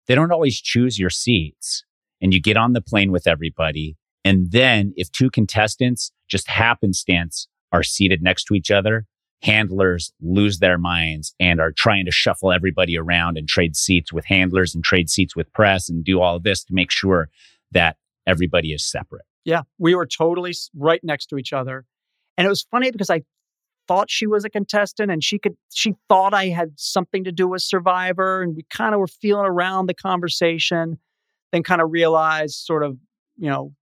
Speaker 4: they don't always choose your seats and you get on the plane with everybody. And then if two contestants just happenstance are seated next to each other, handlers lose their minds and are trying to shuffle everybody around and trade seats with handlers and trade seats with press and do all of this to make sure that everybody is separate.
Speaker 6: Yeah, we were totally right next to each other, and it was funny because I thought she was a contestant, and she could. She thought I had something to do with Survivor, and we kind of were feeling around the conversation. Then kind of realized, sort of, you know,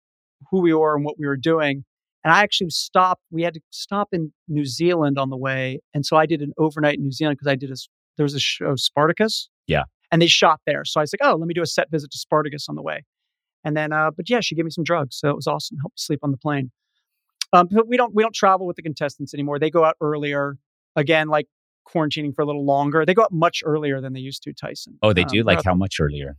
Speaker 6: who we were and what we were doing. And I actually stopped. We had to stop in New Zealand on the way, and so I did an overnight in New Zealand because I did a There was a show Spartacus.
Speaker 4: Yeah.
Speaker 6: And they shot there, so I was like, oh, let me do a set visit to Spartacus on the way. And then, uh, but yeah, she gave me some drugs, so it was awesome. Helped me sleep on the plane. Um, but we don't we don't travel with the contestants anymore. They go out earlier. Again, like quarantining for a little longer. They go out much earlier than they used to. Tyson.
Speaker 4: Oh, they
Speaker 6: Um,
Speaker 4: do? Like how much earlier?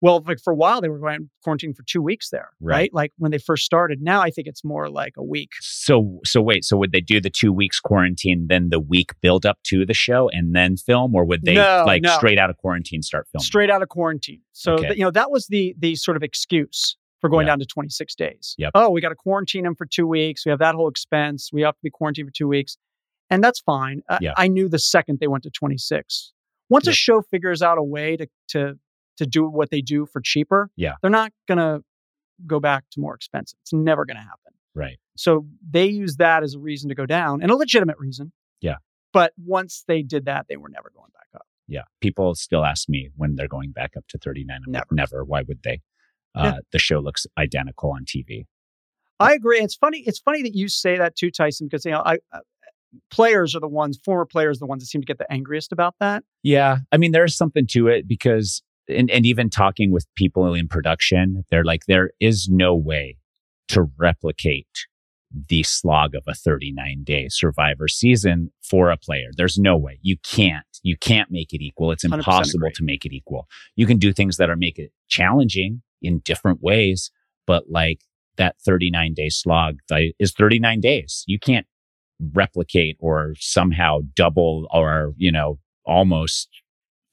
Speaker 6: Well, like for a while they were going quarantining for two weeks there,
Speaker 4: Right.
Speaker 6: right? Like when they first started. Now I think it's more like a week.
Speaker 4: So, so wait, so would they do the two weeks quarantine, then the week build up to the show and then film, or would they
Speaker 6: No,
Speaker 4: like
Speaker 6: no.
Speaker 4: straight out of quarantine start filming?
Speaker 6: straight out of quarantine. So
Speaker 4: Okay.
Speaker 6: th- you know that was the the sort of excuse for going
Speaker 4: Yeah.
Speaker 6: down to 26 days.
Speaker 4: Yep.
Speaker 6: Oh, we got to quarantine them for two weeks. We have that whole expense. We have to be quarantined for two weeks, and that's fine. I,
Speaker 4: Yeah.
Speaker 6: I knew the second they went to 26. Once a show figures out a way to to to do what they do for cheaper,
Speaker 4: Yeah.
Speaker 6: they're not gonna go back to more expensive. It's never gonna happen.
Speaker 4: Right.
Speaker 6: So they use that as a reason to go down, and a legitimate reason.
Speaker 4: Yeah.
Speaker 6: But once they did that, they were never going back up.
Speaker 4: Yeah. People still ask me when they're going back up to 39. I'm like,
Speaker 6: Never.
Speaker 4: never. Why would they? Uh,
Speaker 6: Yeah.
Speaker 4: The show looks identical on TV.
Speaker 6: I agree. It's funny. It's funny that you say that too, Tyson, because you know, I, uh, players are the ones, former players, are the ones that seem to get the angriest about that.
Speaker 4: Yeah. I mean, there's something to it because, and, and even talking with people in production, they're like, there is no way to replicate the slog of a 39 day survivor season for a player. There's no way. You can't. You can't make it equal. It's impossible
Speaker 6: agree.
Speaker 4: to make it equal. You can do things that are make it challenging in different ways, but like that 39 day slog is 39 days. You can't replicate or somehow double or, you know, almost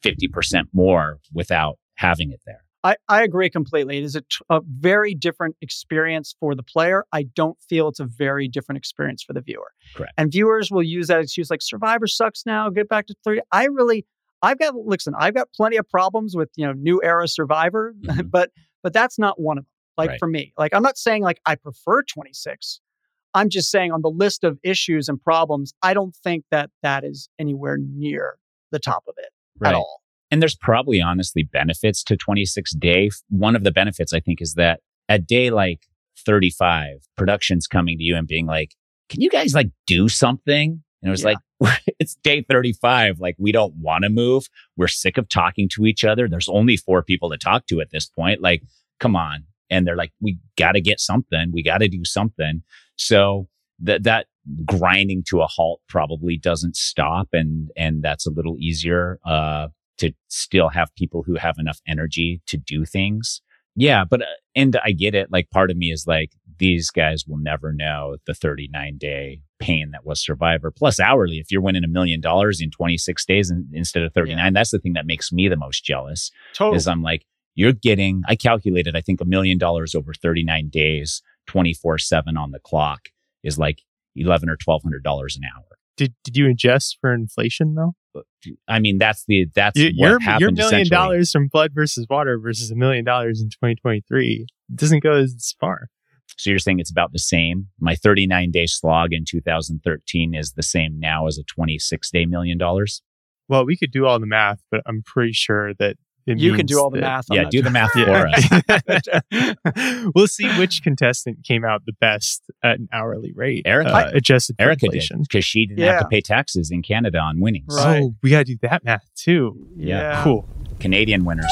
Speaker 4: 50% more without having it there.
Speaker 6: I, I agree completely. It is a, t- a very different experience for the player. I don't feel it's a very different experience for the viewer.
Speaker 4: Correct.
Speaker 6: And viewers will use that excuse like Survivor sucks now, get back to 30. I really, I've got, listen, I've got plenty of problems with, you know, new era Survivor,
Speaker 4: Mhm.
Speaker 6: but, but that's not one of them. Like
Speaker 4: Right.
Speaker 6: for me, like I'm not saying like I prefer 26. I'm just saying on the list of issues and problems, I don't think that that is anywhere near the top of it at all.
Speaker 4: And there's probably honestly benefits to 26 day. One of the benefits I think is that at day like 35, production's coming to you and being like, can you guys like do something? And it was
Speaker 6: Yeah.
Speaker 4: like, it's day 35. Like we don't want to move. We're sick of talking to each other. There's only four people to talk to at this point. Like, come on. and they're like, we got to get something. We got to do something. So that, that grinding to a halt probably doesn't stop. And, and that's a little easier, uh, to still have people who have enough energy to do things. Yeah. But, uh, and I get it. Like part of me is like, these guys will never know the 39 day pain that was Survivor plus hourly. If you're winning a million dollars in 26 days in, instead of 39, yeah. that's the thing that makes me the most jealous. Totally. Is I'm like, you're getting, I calculated, I think a million dollars over 39 days, 24 seven on the clock is like 11 or $1,200 an hour.
Speaker 5: Did, did you adjust for inflation though?
Speaker 4: I mean, that's the, that's you, your,
Speaker 5: your million dollars from blood versus water versus a million dollars in 2023 doesn't go as far.
Speaker 4: So you're saying it's about the same. My 39 day slog in 2013 is the same now as a 26 day million dollars.
Speaker 5: Well, we could do all the math, but I'm pretty sure that
Speaker 6: you can do all the math.
Speaker 4: yeah, do the math for
Speaker 5: us. we'll see which contestant came out the best at an hourly rate.
Speaker 4: Erika
Speaker 5: uh, adjusted
Speaker 4: Erika inflation because she didn't yeah. have to pay taxes in Canada on winnings.
Speaker 5: Right. Oh, we got to do that math too.
Speaker 4: Yeah.
Speaker 5: yeah. Cool.
Speaker 4: Canadian winners.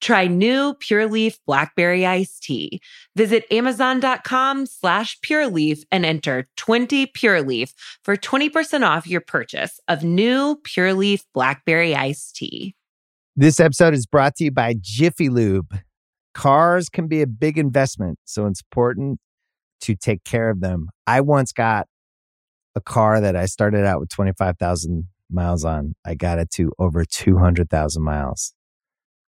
Speaker 2: Try new Pure Leaf Blackberry Iced Tea. Visit Amazon.com slash Pure Leaf and enter 20 Pure Leaf for 20% off your purchase of new Pure Leaf Blackberry Iced Tea.
Speaker 3: This episode is brought to you by Jiffy Lube. Cars can be a big investment, so it's important to take care of them. I once got a car that I started out with 25,000 miles on. I got it to over 200,000 miles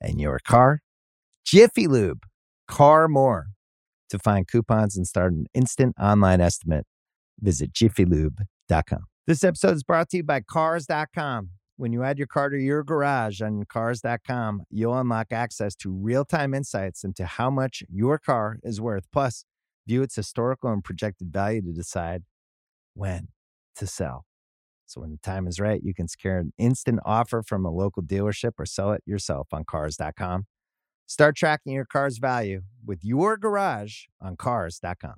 Speaker 3: and your car? Jiffy Lube, car more. To find coupons and start an instant online estimate, visit jiffylube.com. This episode is brought to you by Cars.com. When you add your car to your garage on Cars.com, you'll unlock access to real time insights into how much your car is worth. Plus, view its historical and projected value to decide when to sell. So when the time is right, you can secure an instant offer from a local dealership or sell it yourself on cars.com. Start tracking your car's value with your garage on cars.com.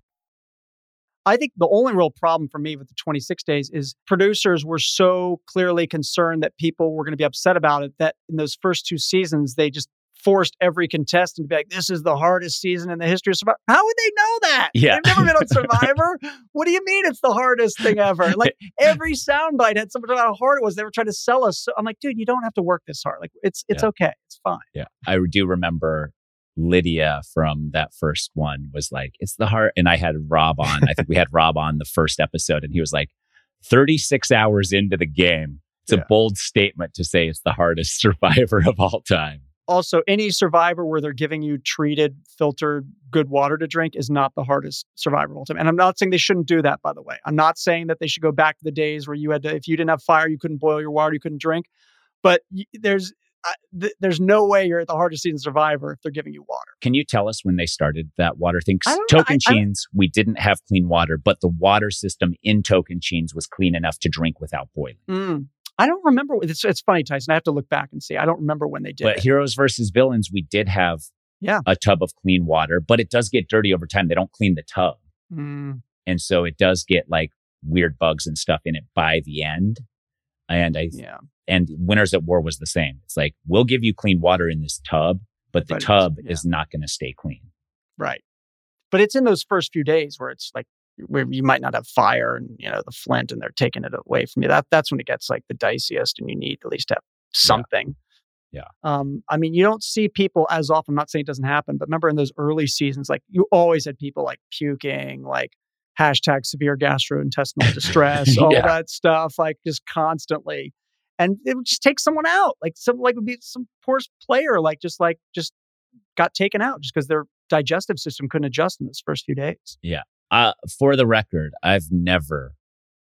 Speaker 6: I think the only real problem for me with the 26 days is producers were so clearly concerned that people were going to be upset about it that in those first two seasons, they just forced every contestant to be like, this is the hardest season in the history of Survivor. How would they know that?
Speaker 4: Yeah.
Speaker 6: They've never been on Survivor. what do you mean it's the hardest thing ever? Like every soundbite had something about how hard it was. They were trying to sell us. So I'm like, dude, you don't have to work this hard. Like it's it's yeah. okay. It's fine.
Speaker 4: Yeah. I do remember Lydia from that first one was like, it's the hard and I had Rob on. I think we had Rob on the first episode and he was like, 36 hours into the game. It's yeah. a bold statement to say it's the hardest survivor of all time
Speaker 6: also any survivor where they're giving you treated filtered good water to drink is not the hardest survivor of all and i'm not saying they shouldn't do that by the way i'm not saying that they should go back to the days where you had to if you didn't have fire you couldn't boil your water you couldn't drink but there's uh, th- there's no way you're at the hardest season survivor if they're giving you water.
Speaker 4: Can you tell us when they started that water thing? Chains. we didn't have clean water, but the water system in Tocantins was clean enough to drink without boiling.
Speaker 6: Mm. I don't remember. It's, it's funny, Tyson. I have to look back and see. I don't remember when they did.
Speaker 4: But
Speaker 6: it.
Speaker 4: Heroes versus Villains, we did have
Speaker 6: yeah.
Speaker 4: a tub of clean water, but it does get dirty over time. They don't clean the tub.
Speaker 6: Mm.
Speaker 4: And so it does get like weird bugs and stuff in it by the end. And I,
Speaker 6: yeah.
Speaker 4: And Winners at War was the same. It's like, we'll give you clean water in this tub, but the but tub yeah. is not going to stay clean.
Speaker 6: Right. But it's in those first few days where it's like where you might not have fire and you know the flint and they're taking it away from you that that's when it gets like the diciest and you need at least have something
Speaker 4: Yeah.
Speaker 6: Um, I mean, you don't see people as often. I'm not saying it doesn't happen, but remember in those early seasons, like you always had people like puking, like hashtag severe gastrointestinal distress, all
Speaker 4: Yeah.
Speaker 6: that stuff, like just constantly. And it would just take someone out, like some like would be some poor player, like just like just got taken out just because their digestive system couldn't adjust in those first few days.
Speaker 4: Uh, for the record, I've never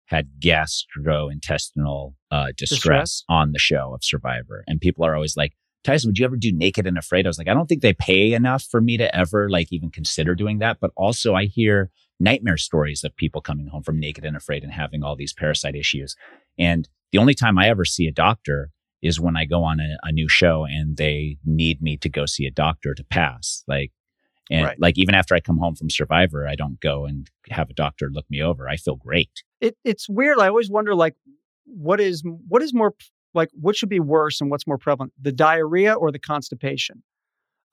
Speaker 4: had gastrointestinal uh, distress,
Speaker 6: Distress?
Speaker 4: on the show of Survivor, and people are always like, "Tyson, would you ever do Naked and Afraid?" I was like, I don't think they pay enough for me to ever like even consider doing that. But also, I hear nightmare stories of people coming home from Naked and Afraid and having all these parasite issues. And the only time I ever see a doctor is when I go on a, a new show and they need me to go see a doctor to pass. Like, and
Speaker 6: Right.
Speaker 4: like even after I come home from Survivor, I don't go and have a doctor look me over. I feel great.
Speaker 6: It it's weird. I always wonder like what is what is more like what should be worse and what's more prevalent, the diarrhea or the constipation?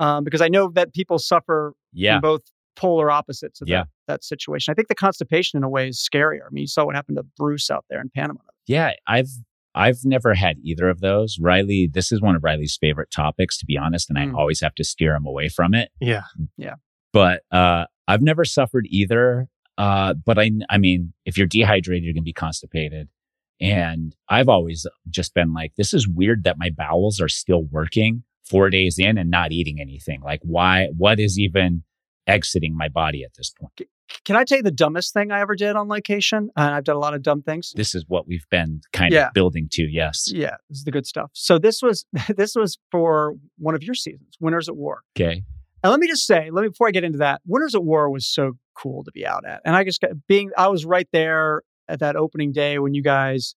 Speaker 6: Um, because I know that people suffer
Speaker 4: Yeah.
Speaker 6: from both polar opposites of
Speaker 4: Yeah.
Speaker 6: that, that situation. I think the constipation in a way is scarier. I mean, you saw what happened to Bruce out there in Panama.
Speaker 4: Yeah. I've, I've never had either of those. Riley, this is one of Riley's favorite topics, to be honest. And
Speaker 6: Mm.
Speaker 4: I always have to steer him away from it.
Speaker 5: Yeah. Yeah.
Speaker 4: But, uh, I've never suffered either. Uh, but I, I mean, if you're dehydrated, you're going to be constipated. And I've always just been like, this is weird that my bowels are still working four days in and not eating anything. Like, why, what is even exiting my body at this point?
Speaker 6: Can I tell you the dumbest thing I ever did on location? And I've done a lot of dumb things.
Speaker 4: This is what we've been kind
Speaker 6: Yeah.
Speaker 4: of building to. Yes.
Speaker 6: Yeah, this is the good stuff. So this was this was for one of your seasons, Winners at War.
Speaker 4: Okay.
Speaker 6: And let me just say, let me before I get into that, Winners at War was so cool to be out at. And I just got being I was right there at that opening day when you guys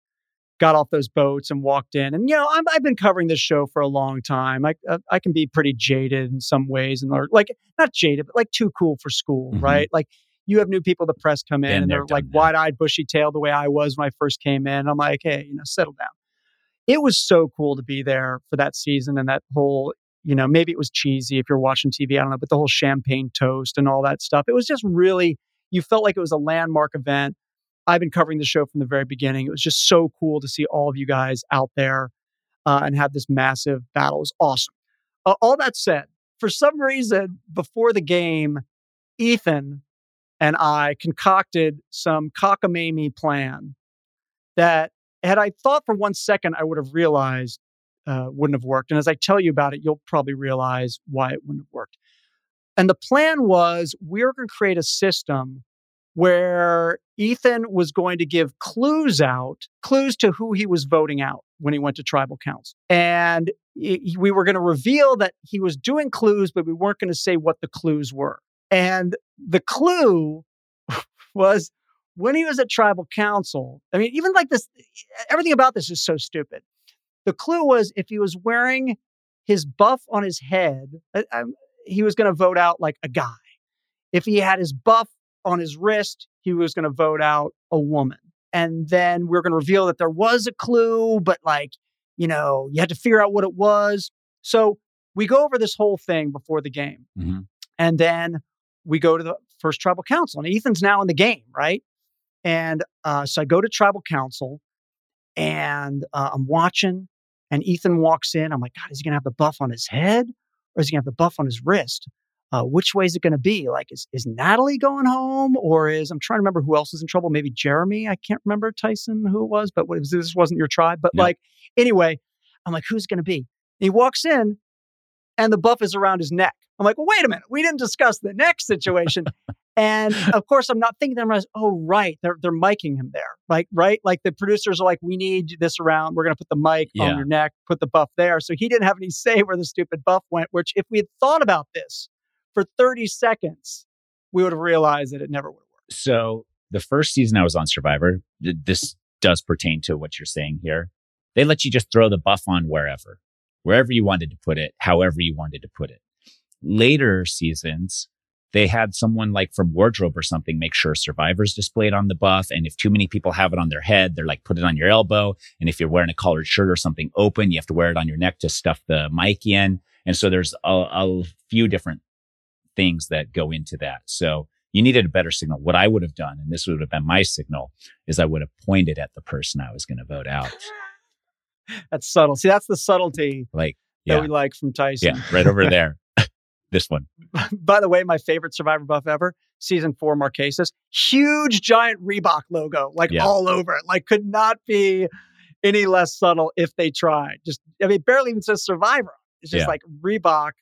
Speaker 6: got off those boats and walked in. And you know, I'm, I've been covering this show for a long time. I uh, I can be pretty jaded in some ways, and like not jaded, but like too cool for school,
Speaker 4: Mhm.
Speaker 6: right? Like you have new people, the press come in and they're like
Speaker 4: that.
Speaker 6: wide-eyed, bushy-tailed, the way I was when I first came in. I'm like, hey, you know, settle down. It was so cool to be there for that season and that whole you know, maybe it was cheesy if you're watching TV, I don't know, but the whole champagne toast and all that stuff. It was just really, you felt like it was a landmark event. I've been covering the show from the very beginning. It was just so cool to see all of you guys out there uh, and have this massive battle. It was awesome. Uh, all that said, for some reason, before the game, Ethan and I concocted some cockamamie plan that had I thought for one second, I would have realized uh, wouldn't have worked. And as I tell you about it, you'll probably realize why it wouldn't have worked. And the plan was we were going to create a system where Ethan was going to give clues out, clues to who he was voting out when he went to tribal council. And he- we were going to reveal that he was doing clues, but we weren't going to say what the clues were. And the clue was when he was at tribal council. I mean, even like this, everything about this is so stupid. The clue was if he was wearing his buff on his head, uh, um, he was going to vote out like a guy. If he had his buff on his wrist, he was going to vote out a woman. And then we are going to reveal that there was a clue, but like, you know, you had to figure out what it was. So we go over this whole thing before the game.
Speaker 4: Mhm.
Speaker 6: And then we go to the first tribal council. And Ethan's now in the game, right? And uh, so I go to tribal council and uh, I'm watching, and Ethan walks in. I'm like, God, is he going to have the buff on his head or is he going to have the buff on his wrist? Uh, which way is it going to be? Like, is, is Natalie going home or is, I'm trying to remember who else is in trouble. Maybe Jeremy. I can't remember Tyson who it was, but what, this wasn't your tribe. But
Speaker 4: No.
Speaker 6: like, anyway, I'm like, who's to be? And he walks in and the buff is around his neck. I'm like, well, wait a minute. We didn't discuss the next situation. and of course, I'm not thinking. I'm like, oh, right. They're, they're miking him there. Like, right. Like the producers are like, we need this around. We're going to put the mic
Speaker 4: Yeah.
Speaker 6: on your neck, put the buff there. So he didn't have any say where the stupid buff went, which if we had thought about this for 30 seconds, we would have realized that it never would have worked.
Speaker 4: So the first season I was on Survivor, th- this does pertain to what you're saying here. They let you just throw the buff on wherever, wherever you wanted to put it, however you wanted to put it. Later seasons, they had someone like from wardrobe or something make sure survivors displayed on the buff. And if too many people have it on their head, they're like, put it on your elbow. And if you're wearing a collared shirt or something open, you have to wear it on your neck to stuff the mic in. And so there's a, a few different things that go into that. So you needed a better signal. What I would have done, and this would have been my signal, is I would have pointed at the person I was going to vote out.
Speaker 6: That's subtle. See, that's the subtlety
Speaker 4: Like,
Speaker 6: that we like from Tyson.
Speaker 4: Yeah, right over there. This one.
Speaker 6: By the way, my favorite Survivor buff ever, season four Marquesas, huge giant Reebok logo, like
Speaker 4: Yeah.
Speaker 6: all over it. Like could not be any less subtle if they tried. Just I mean, barely even says Survivor. It's just
Speaker 4: Yeah.
Speaker 6: like Reebok.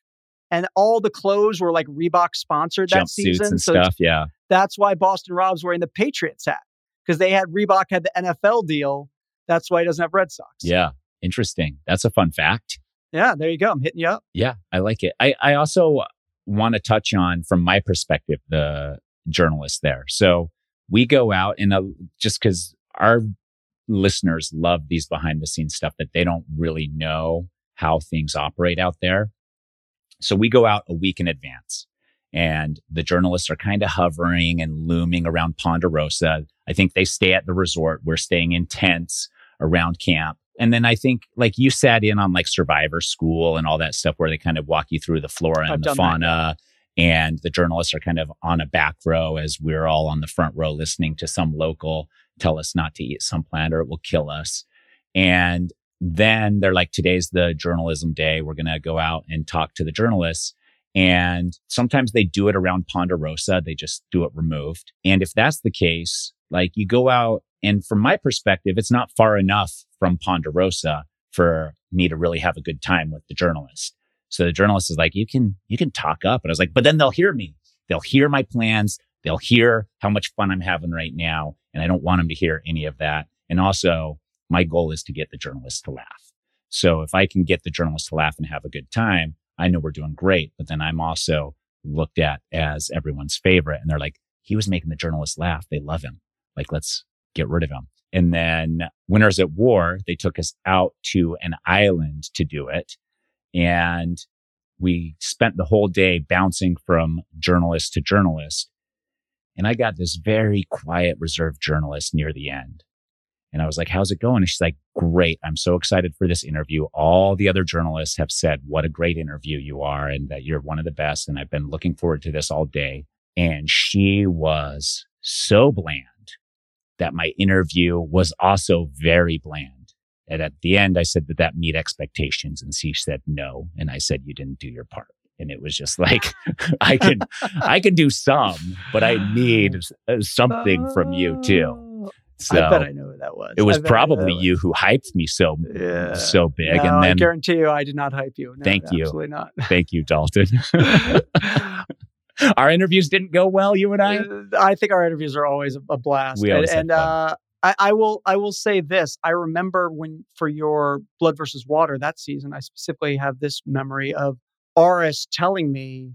Speaker 6: And all the clothes were like Reebok sponsored that
Speaker 4: Jumpsuits
Speaker 6: season.
Speaker 4: and
Speaker 6: so
Speaker 4: stuff. Yeah.
Speaker 6: that's why Boston Rob's wearing the Patriots hat. Because they had Reebok had the NFL deal. That's why he doesn't have Red Sox.
Speaker 4: Yeah. Interesting. That's a fun fact.
Speaker 6: Yeah, there you go. I'm hitting you up.
Speaker 4: Yeah, I like it. I, I also want to touch on, from my perspective, the journalists there. So we go out and just because our listeners love these behind the scenes stuff that they don't really know how things operate out there. So we go out a week in advance and the journalists are kind of hovering and looming around Ponderosa. I think they stay at the resort. We're staying in tents around camp. And then I think like you sat in on like survivor school and all that stuff where they kind of walk you through the flora and the
Speaker 6: done that,
Speaker 4: fauna. And the journalists are kind of on a back row as we're all on the front row listening to some local tell us not to eat some plant or it will kill us. And then they're like, today's the journalism day. We're going to go out and talk to the journalists. And sometimes they do it around Ponderosa. They just do it removed. And if that's the case, like you go out and from my perspective, it's not far enough from Ponderosa for me to really have a good time with the journalist. So the journalist is like, you can, you can talk up. And I was like, but then they'll hear me. They'll hear my plans. They'll hear how much fun I'm having right now. And I don't want them to hear any of that. And also my goal is to get the journalist to laugh. So if I can get the journalist to laugh and have a good time, I know we're doing great. But then I'm also looked at as everyone's favorite. And they're like, he was making the journalist laugh. They love him. Like, let's get rid of him. And then Winners at War, they took us out to an island to do it. And we spent the whole day bouncing from journalist to journalist. And I got this very quiet, reserved journalist near the end. And I was like, how's it going? And she's like, great. I'm so excited for this interview. All the other journalists have said what a great interview you are and that you're one of the best. And I've been looking forward to this all day. And she was so bland that my interview was also very bland. And at the end, I said, did that meet expectations? And she said, no. And I said, you didn't do your part. And it was just like, I can, I can do some, but I need uh, something from you too.
Speaker 6: Oh,
Speaker 4: So
Speaker 6: I bet I know who that was.
Speaker 4: it was
Speaker 6: I bet I know
Speaker 4: probably
Speaker 6: who
Speaker 4: you who hyped me so.
Speaker 6: Yeah.
Speaker 4: so big.
Speaker 6: No,
Speaker 4: and
Speaker 6: I guarantee you, I did not hype you. No,
Speaker 4: Thank you.
Speaker 6: Absolutely not.
Speaker 4: thank you, Dalton. Our interviews didn't go well, you and I.
Speaker 6: Uh, I think our interviews are always a, blast.
Speaker 4: We
Speaker 6: and
Speaker 4: always
Speaker 6: and,
Speaker 4: fun.
Speaker 6: uh, I, I will I will say this. I remember when for your Blood versus Water that season, I specifically have this memory of Aras telling me.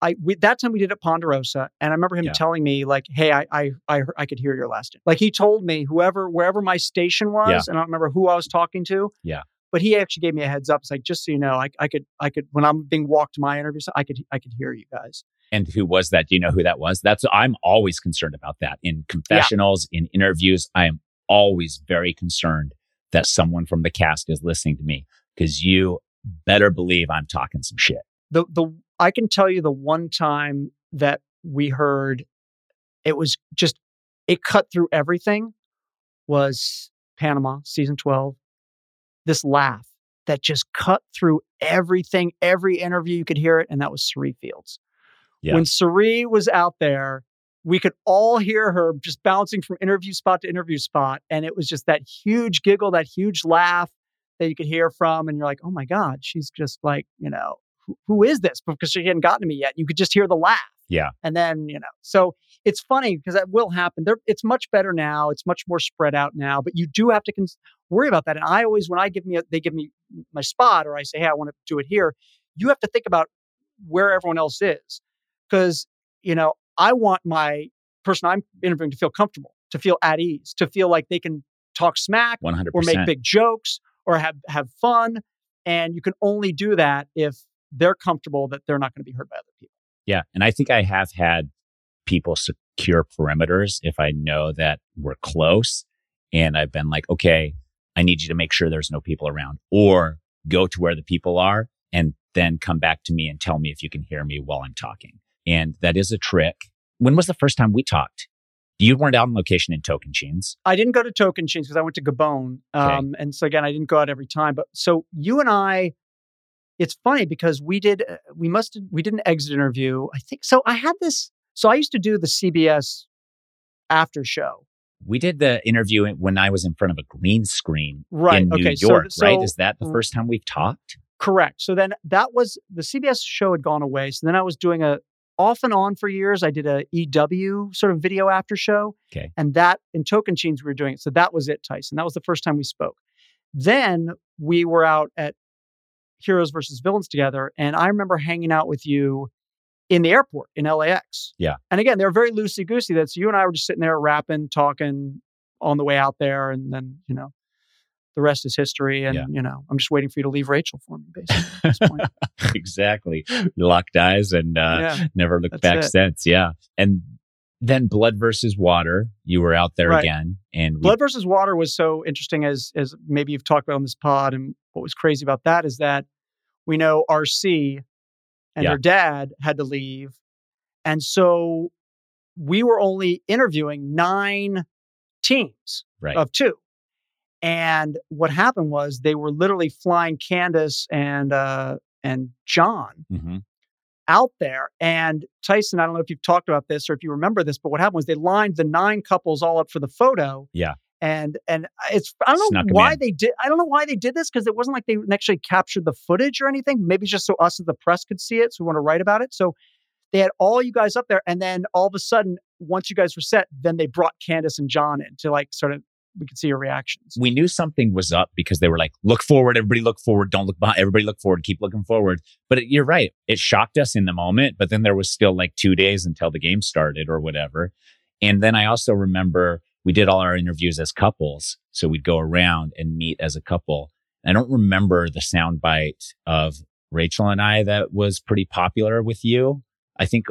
Speaker 6: I we, that time we did it at Ponderosa, and I remember him
Speaker 4: Yeah.
Speaker 6: telling me like, "Hey, I I I, I could hear your last." in-" Like he told me whoever wherever my station was,
Speaker 4: Yeah.
Speaker 6: and I don't remember who I was talking to.
Speaker 4: Yeah.
Speaker 6: But he actually gave me a heads up. It's like just so you know, I, I could I could when I'm being walked to my interviews, I could I could hear you guys.
Speaker 4: And who was that? Do you know who that was? That's I'm always concerned about that in confessionals, in interviews. I am always very concerned that someone from the cast is listening to me because you better believe I'm talking some shit.
Speaker 6: the the I can tell you the one time that we heard it was just it cut through everything was Panama season 12 this laugh that just cut through everything every interview you could hear it and that was Cirie Fields
Speaker 4: Yeah.
Speaker 6: when Cirie was out there we could all hear her just bouncing from interview spot to interview spot and it was just that huge giggle that huge laugh that you could hear from and you're like oh my god she's just like you know who, who is this because she hadn't gotten to me yet you could just hear the laugh
Speaker 4: Yeah.
Speaker 6: and then you know so it's funny because that will happen there it's much better now it's much more spread out now but you do have to cons- worry about that and i always when i give me a, they give me my spot or i say hey i want to do it here you have to think about where everyone else is because you know i want my person i'm interviewing to feel comfortable to feel at ease to feel like they can talk smack
Speaker 4: 100%.
Speaker 6: or make big jokes or have have fun and you can only do that if they're comfortable that they're not going to be hurt by other people
Speaker 4: Yeah. And I think I have had people secure perimeters if I know that we're close and I've been like, okay, I need you to make sure there's no people around or go to where the people are and then come back to me and tell me if you can hear me while I'm talking. And that is a trick. When was the first time we talked? You weren't out on location in Tocantins.
Speaker 6: I didn't go to Tocantins because I went to Gabon.
Speaker 4: Okay.
Speaker 6: Um, and so again, I didn't go out every time. But so you and I it's funny because we did uh, we must we did an exit interview. I think so. I had this. So I used to do the CBS after show.
Speaker 4: We did the interview when I was in front of a green screen
Speaker 6: Right,
Speaker 4: in New
Speaker 6: okay, so-
Speaker 4: York, right?
Speaker 6: so-
Speaker 4: Is that the first time we've talked?
Speaker 6: Correct. So then that was the CBS show had gone away. So then I was doing a off and on for years. I did a EW sort of video after show.
Speaker 4: Okay.
Speaker 6: And that in Tocantins, we were doing it. So that was it, Tyson. That was the first time we spoke. Then we were out at Heroes versus Villains together. And I remember hanging out with you in the airport in LAX.
Speaker 4: Yeah.
Speaker 6: And again, they were very loosey goosey. That's you and I were just sitting there rapping, talking on the way out there. And then, you know, the rest is history. And,
Speaker 4: Yeah.
Speaker 6: you know, I'm just waiting for you to leave Rachel for me, basically, at this point.
Speaker 4: exactly. Locked eyes and uh,
Speaker 6: yeah.
Speaker 4: never looked back
Speaker 6: it.
Speaker 4: since. Yeah. And then Blood versus Water, you were out there
Speaker 6: Right.
Speaker 4: again. And we-
Speaker 6: Blood versus Water was so interesting as as maybe you've talked about on this pod. And what was crazy about that is that we know RC and
Speaker 4: Yeah.
Speaker 6: her dad had to leave. And so we were only interviewing nine teams
Speaker 4: right.
Speaker 6: of two. And what happened was they were literally flying Candice and uh and John
Speaker 4: Mhm.
Speaker 6: out there. And Tyson, I don't know if you've talked about this or if you remember this, but what happened was they lined the nine couples all up for the photo.
Speaker 4: Yeah.
Speaker 6: And and it's I don't
Speaker 4: Snuck
Speaker 6: why they did I don't know why they did this because it wasn't like they actually captured the footage or anything. Maybe just so us as the press could see it, so we want to write about it. So they had all you guys up there, and then all of a sudden, once you guys were set, then they brought Candace and John in to like sort of we could see your reactions.
Speaker 4: we knew something was up because they were like, look forward, everybody look forward, don't look behind, everybody look forward, keep looking forward. But it, you're right. It shocked us in the moment, but then there was still like two days until the game started or whatever. And then I also remember we did all our interviews as couples. So we'd go around and meet as a couple. I don't remember the soundbite of Rachel and I that was pretty popular with you. I think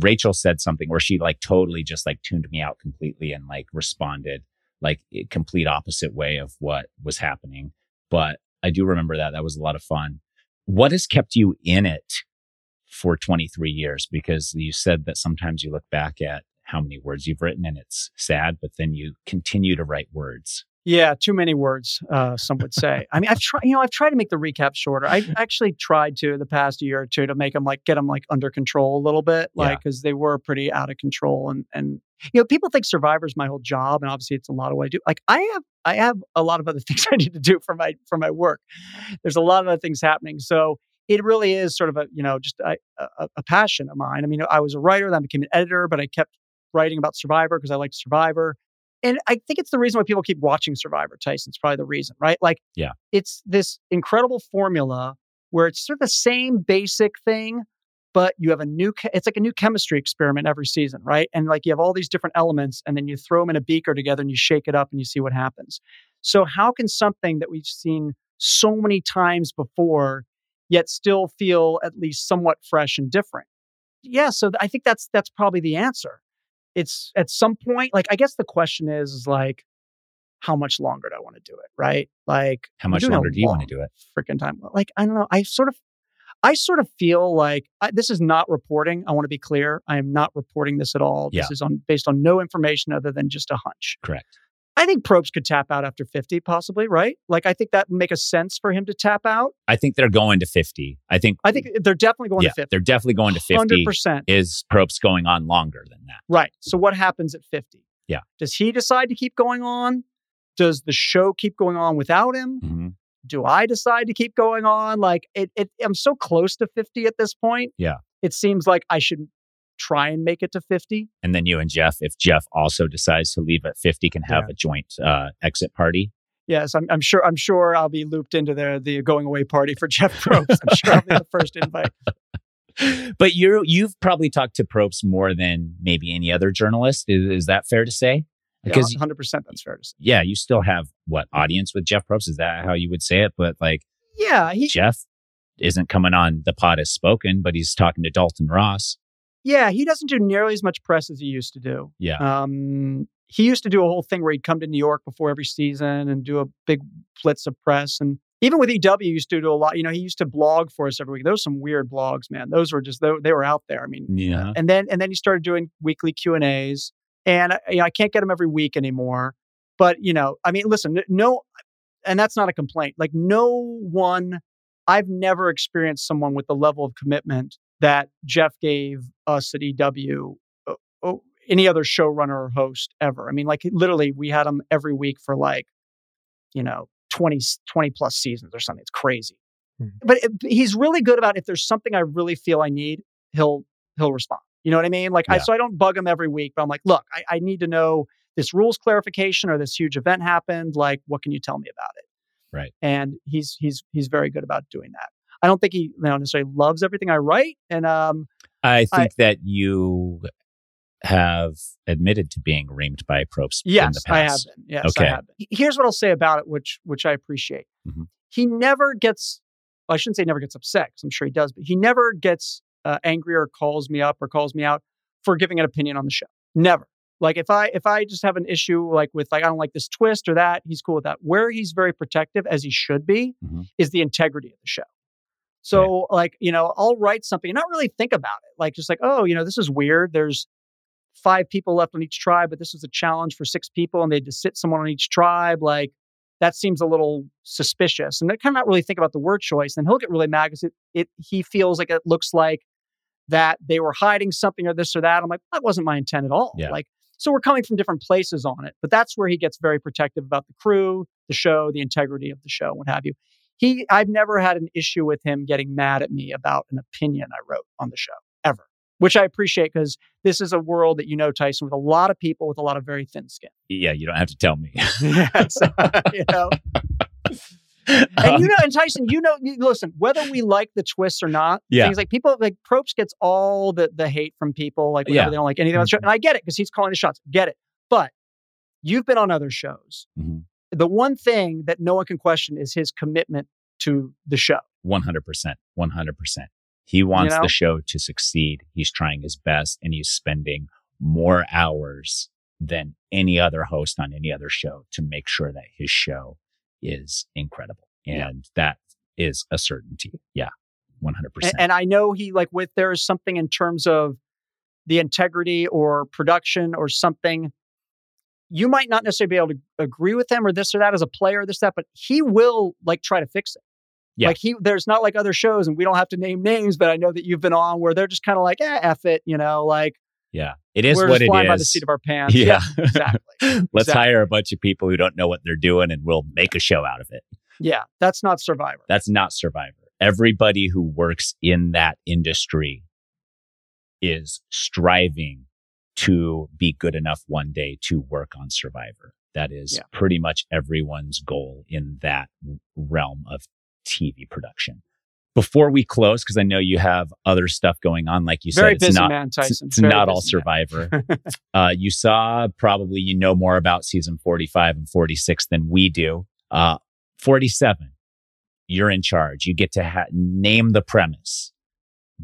Speaker 4: Rachel said something where she like totally just like tuned me out completely and like responded like a complete opposite way of what was happening. But I do remember that. That was a lot of fun. What has kept you in it for 23 years? Because you said that sometimes you look back at how many words you've written and it's sad, but then you continue to write words.
Speaker 6: Yeah, too many words, uh, some would say. I mean, I've tried, you know, I've tried to make the recap shorter. I've actually tried to the past year or two to make them like get them like under control a little bit, like because they were pretty out of control. And and you know, people think Survivor's my whole job, and obviously it's a lot of what I do. Like I have, I have a lot of other things I need to do for my for my work. There's a lot of other things happening, so it really is sort of a you know just a, a, a passion of mine. I mean, I was a writer, then I became an editor, but I kept writing about Survivor because I liked Survivor. And I think it's the reason why people keep watching Survivor, Tyson's probably the reason, right? Like,
Speaker 4: Yeah.
Speaker 6: it's this incredible formula where it's sort of the same basic thing, but you have a new it's like a new chemistry experiment every season, right? And like you have all these different elements and then you throw them in a beaker together and you shake it up and you see what happens. So, how can something that we've seen so many times before yet still feel at least somewhat fresh and different? Yeah, so I think that's that's probably the answer it's at some point like i guess the question is is like how much longer do i want to do it right like
Speaker 4: How much longer do you want to do it?
Speaker 6: freaking time like i don't know i sort of i sort of feel like I, this is not reporting i want to be clear i am not reporting this at all this is on based on no information other than just a hunch
Speaker 4: Correct.
Speaker 6: i think Probst could tap out after 50 possibly right like i think that would make a sense for him to tap out
Speaker 4: I think they're going to 50. I think,
Speaker 6: i think they're definitely going
Speaker 4: yeah,
Speaker 6: to 50
Speaker 4: they're definitely going to 50.
Speaker 6: 100%
Speaker 4: Is Probst going on longer than that?
Speaker 6: Right. So what happens at 50?
Speaker 4: Yeah.
Speaker 6: Does he decide to keep going on? Does the show keep going on without him?
Speaker 4: Mhm.
Speaker 6: Do I decide to keep going on? Like it, it I'm so close to 50 at this point.
Speaker 4: Yeah.
Speaker 6: It seems like I should try and make it to 50.
Speaker 4: And then you and Jeff, if Jeff also decides to leave at 50, can have
Speaker 6: Yeah.
Speaker 4: a joint uh, exit party.
Speaker 6: Yes, I'm, I'm sure I'm sure I'll be looped into the the going away party for Jeff Probst. I'm sure I'll be the first invite.
Speaker 4: but you're you've probably talked to Probst more than maybe any other journalist. Is, is that fair to say?
Speaker 6: Yeah,
Speaker 4: Because
Speaker 6: 100% that's fair to say.
Speaker 4: yeah, you still have what audience with Jeff Probst? Is that how you would say it? But like
Speaker 6: Yeah, he
Speaker 4: Jeff isn't coming on the Pod Has Spoken, but he's talking to Dalton Ross.
Speaker 6: yeah, he doesn't do nearly as much press as he used to do.
Speaker 4: Yeah.
Speaker 6: Um, he used to do a whole thing where he'd come to New York before every season and do a big blitz of press. And even with EW, he used to do a lot. You know, he used to blog for us every week. Those were some weird blogs, man. Those were just they, they were out there. I mean,
Speaker 4: Yeah.
Speaker 6: and then and then he started doing weekly Q and A's. And I, you know, I can't get them every week anymore. But you know, I mean, listen, no, and that's not a complaint. Like no one I've never experienced someone with the level of commitment that Jeff gave us at EW, uh, uh, any other showrunner or host ever. I mean, like literally, we had him every week for like, you know, 20, 20 plus seasons or something. It's crazy.
Speaker 5: Hmm.
Speaker 6: But it, he's really good about if there's something I really feel I need, he'll he'll respond. You know what I mean? Like, I, so I don't bug him every week, but I'm like, look, I, I need to know this rules clarification or this huge event happened. Like, what can you tell me about it?
Speaker 4: Right.
Speaker 6: And he's he's he's very good about doing that. I don't think he you know, necessarily loves everything I write, and um,
Speaker 4: I
Speaker 6: I-
Speaker 4: think that you have admitted to being reamed by the
Speaker 6: yes,
Speaker 4: past.
Speaker 6: I have been. Yes,
Speaker 4: Okay.
Speaker 6: I have been. Here's what I'll say about it, which which I appreciate.
Speaker 4: Mhm.
Speaker 6: He never gets. Well, I shouldn't say never gets upset because I'm sure he does, but he never gets uh, angry or calls me up or calls me out for giving an opinion on the show. Never. Like if I if I just have an issue like with like I don't like this twist or that, he's cool with that. Where he's very protective, as he should be,
Speaker 4: Mhm.
Speaker 6: is the integrity of the show. So like you know, I'll write something and not really think about it. Like just like oh you know this is weird. There's five people left on each tribe, but this was a challenge for six people, and they just sit someone on each tribe. Like that seems a little suspicious, and they kind of not really think about the word choice. And he'll get really mad because it, it he feels like it looks like that they were hiding something or this or that. I'm like that wasn't my intent at all.
Speaker 4: Yeah.
Speaker 6: Like so we're coming from different places on it, but that's where he gets very protective about the crew, the show, the integrity of the show, what have you. He, I've never had an issue with him getting mad at me about an opinion I wrote on the show ever, which I appreciate because this is a world that you know, Tyson, with a lot of people with a lot of very thin skin.
Speaker 4: Yeah, you don't have to tell me.
Speaker 6: you know, and you know, and Tyson, you know, listen, whether we like the twists or not,
Speaker 4: Yeah.
Speaker 6: things like people like Probst gets all the the hate from people, like whenever
Speaker 4: Yeah. Mm-hmm.
Speaker 6: they don't like anything on the show, and I get it because he's calling the shots, get it. But you've been on other shows.
Speaker 4: Mhm.
Speaker 6: The one thing that no one can question is his commitment to the show.
Speaker 4: 100%. 100%. He wants
Speaker 6: know?
Speaker 4: the show to succeed. He's trying his best and he's spending more hours than any other host on any other show to make sure that his show is incredible.
Speaker 6: Yeah.
Speaker 4: And that is a certainty. Yeah. 100%.
Speaker 6: And, and I know he like with there is something in terms of the integrity or production or something. You might not necessarily be able to agree with him or this or that as a player, this that, but he will like try to fix it.
Speaker 4: Yeah.
Speaker 6: Like he, there's not like other shows, and we don't have to name names, but I know that you've been on where they're just kind of like, eh, f it, you know, like
Speaker 4: yeah. It is
Speaker 6: we're
Speaker 4: what it
Speaker 6: flying by the seat of our pants.
Speaker 4: Yeah.
Speaker 6: exactly.
Speaker 4: Let's
Speaker 6: Exactly.
Speaker 4: hire a bunch of people who don't know what they're doing and we'll make a show out of it.
Speaker 6: Yeah, that's not Survivor.
Speaker 4: That's not Survivor. Everybody who works in that industry is striving to be good enough one day to work on Survivor. That is
Speaker 6: Yeah.
Speaker 4: pretty much everyone's goal in that realm of TV production. Before we close, because I know you have other stuff going on, like you
Speaker 6: Very
Speaker 4: said, it's not
Speaker 6: man,
Speaker 4: it's,
Speaker 6: Tyson.
Speaker 4: it's not all. Survivor. uh, you saw probably you know more about season 45 and 46 than we do. Uh, 47, you're in charge. You get to ha- name the premise.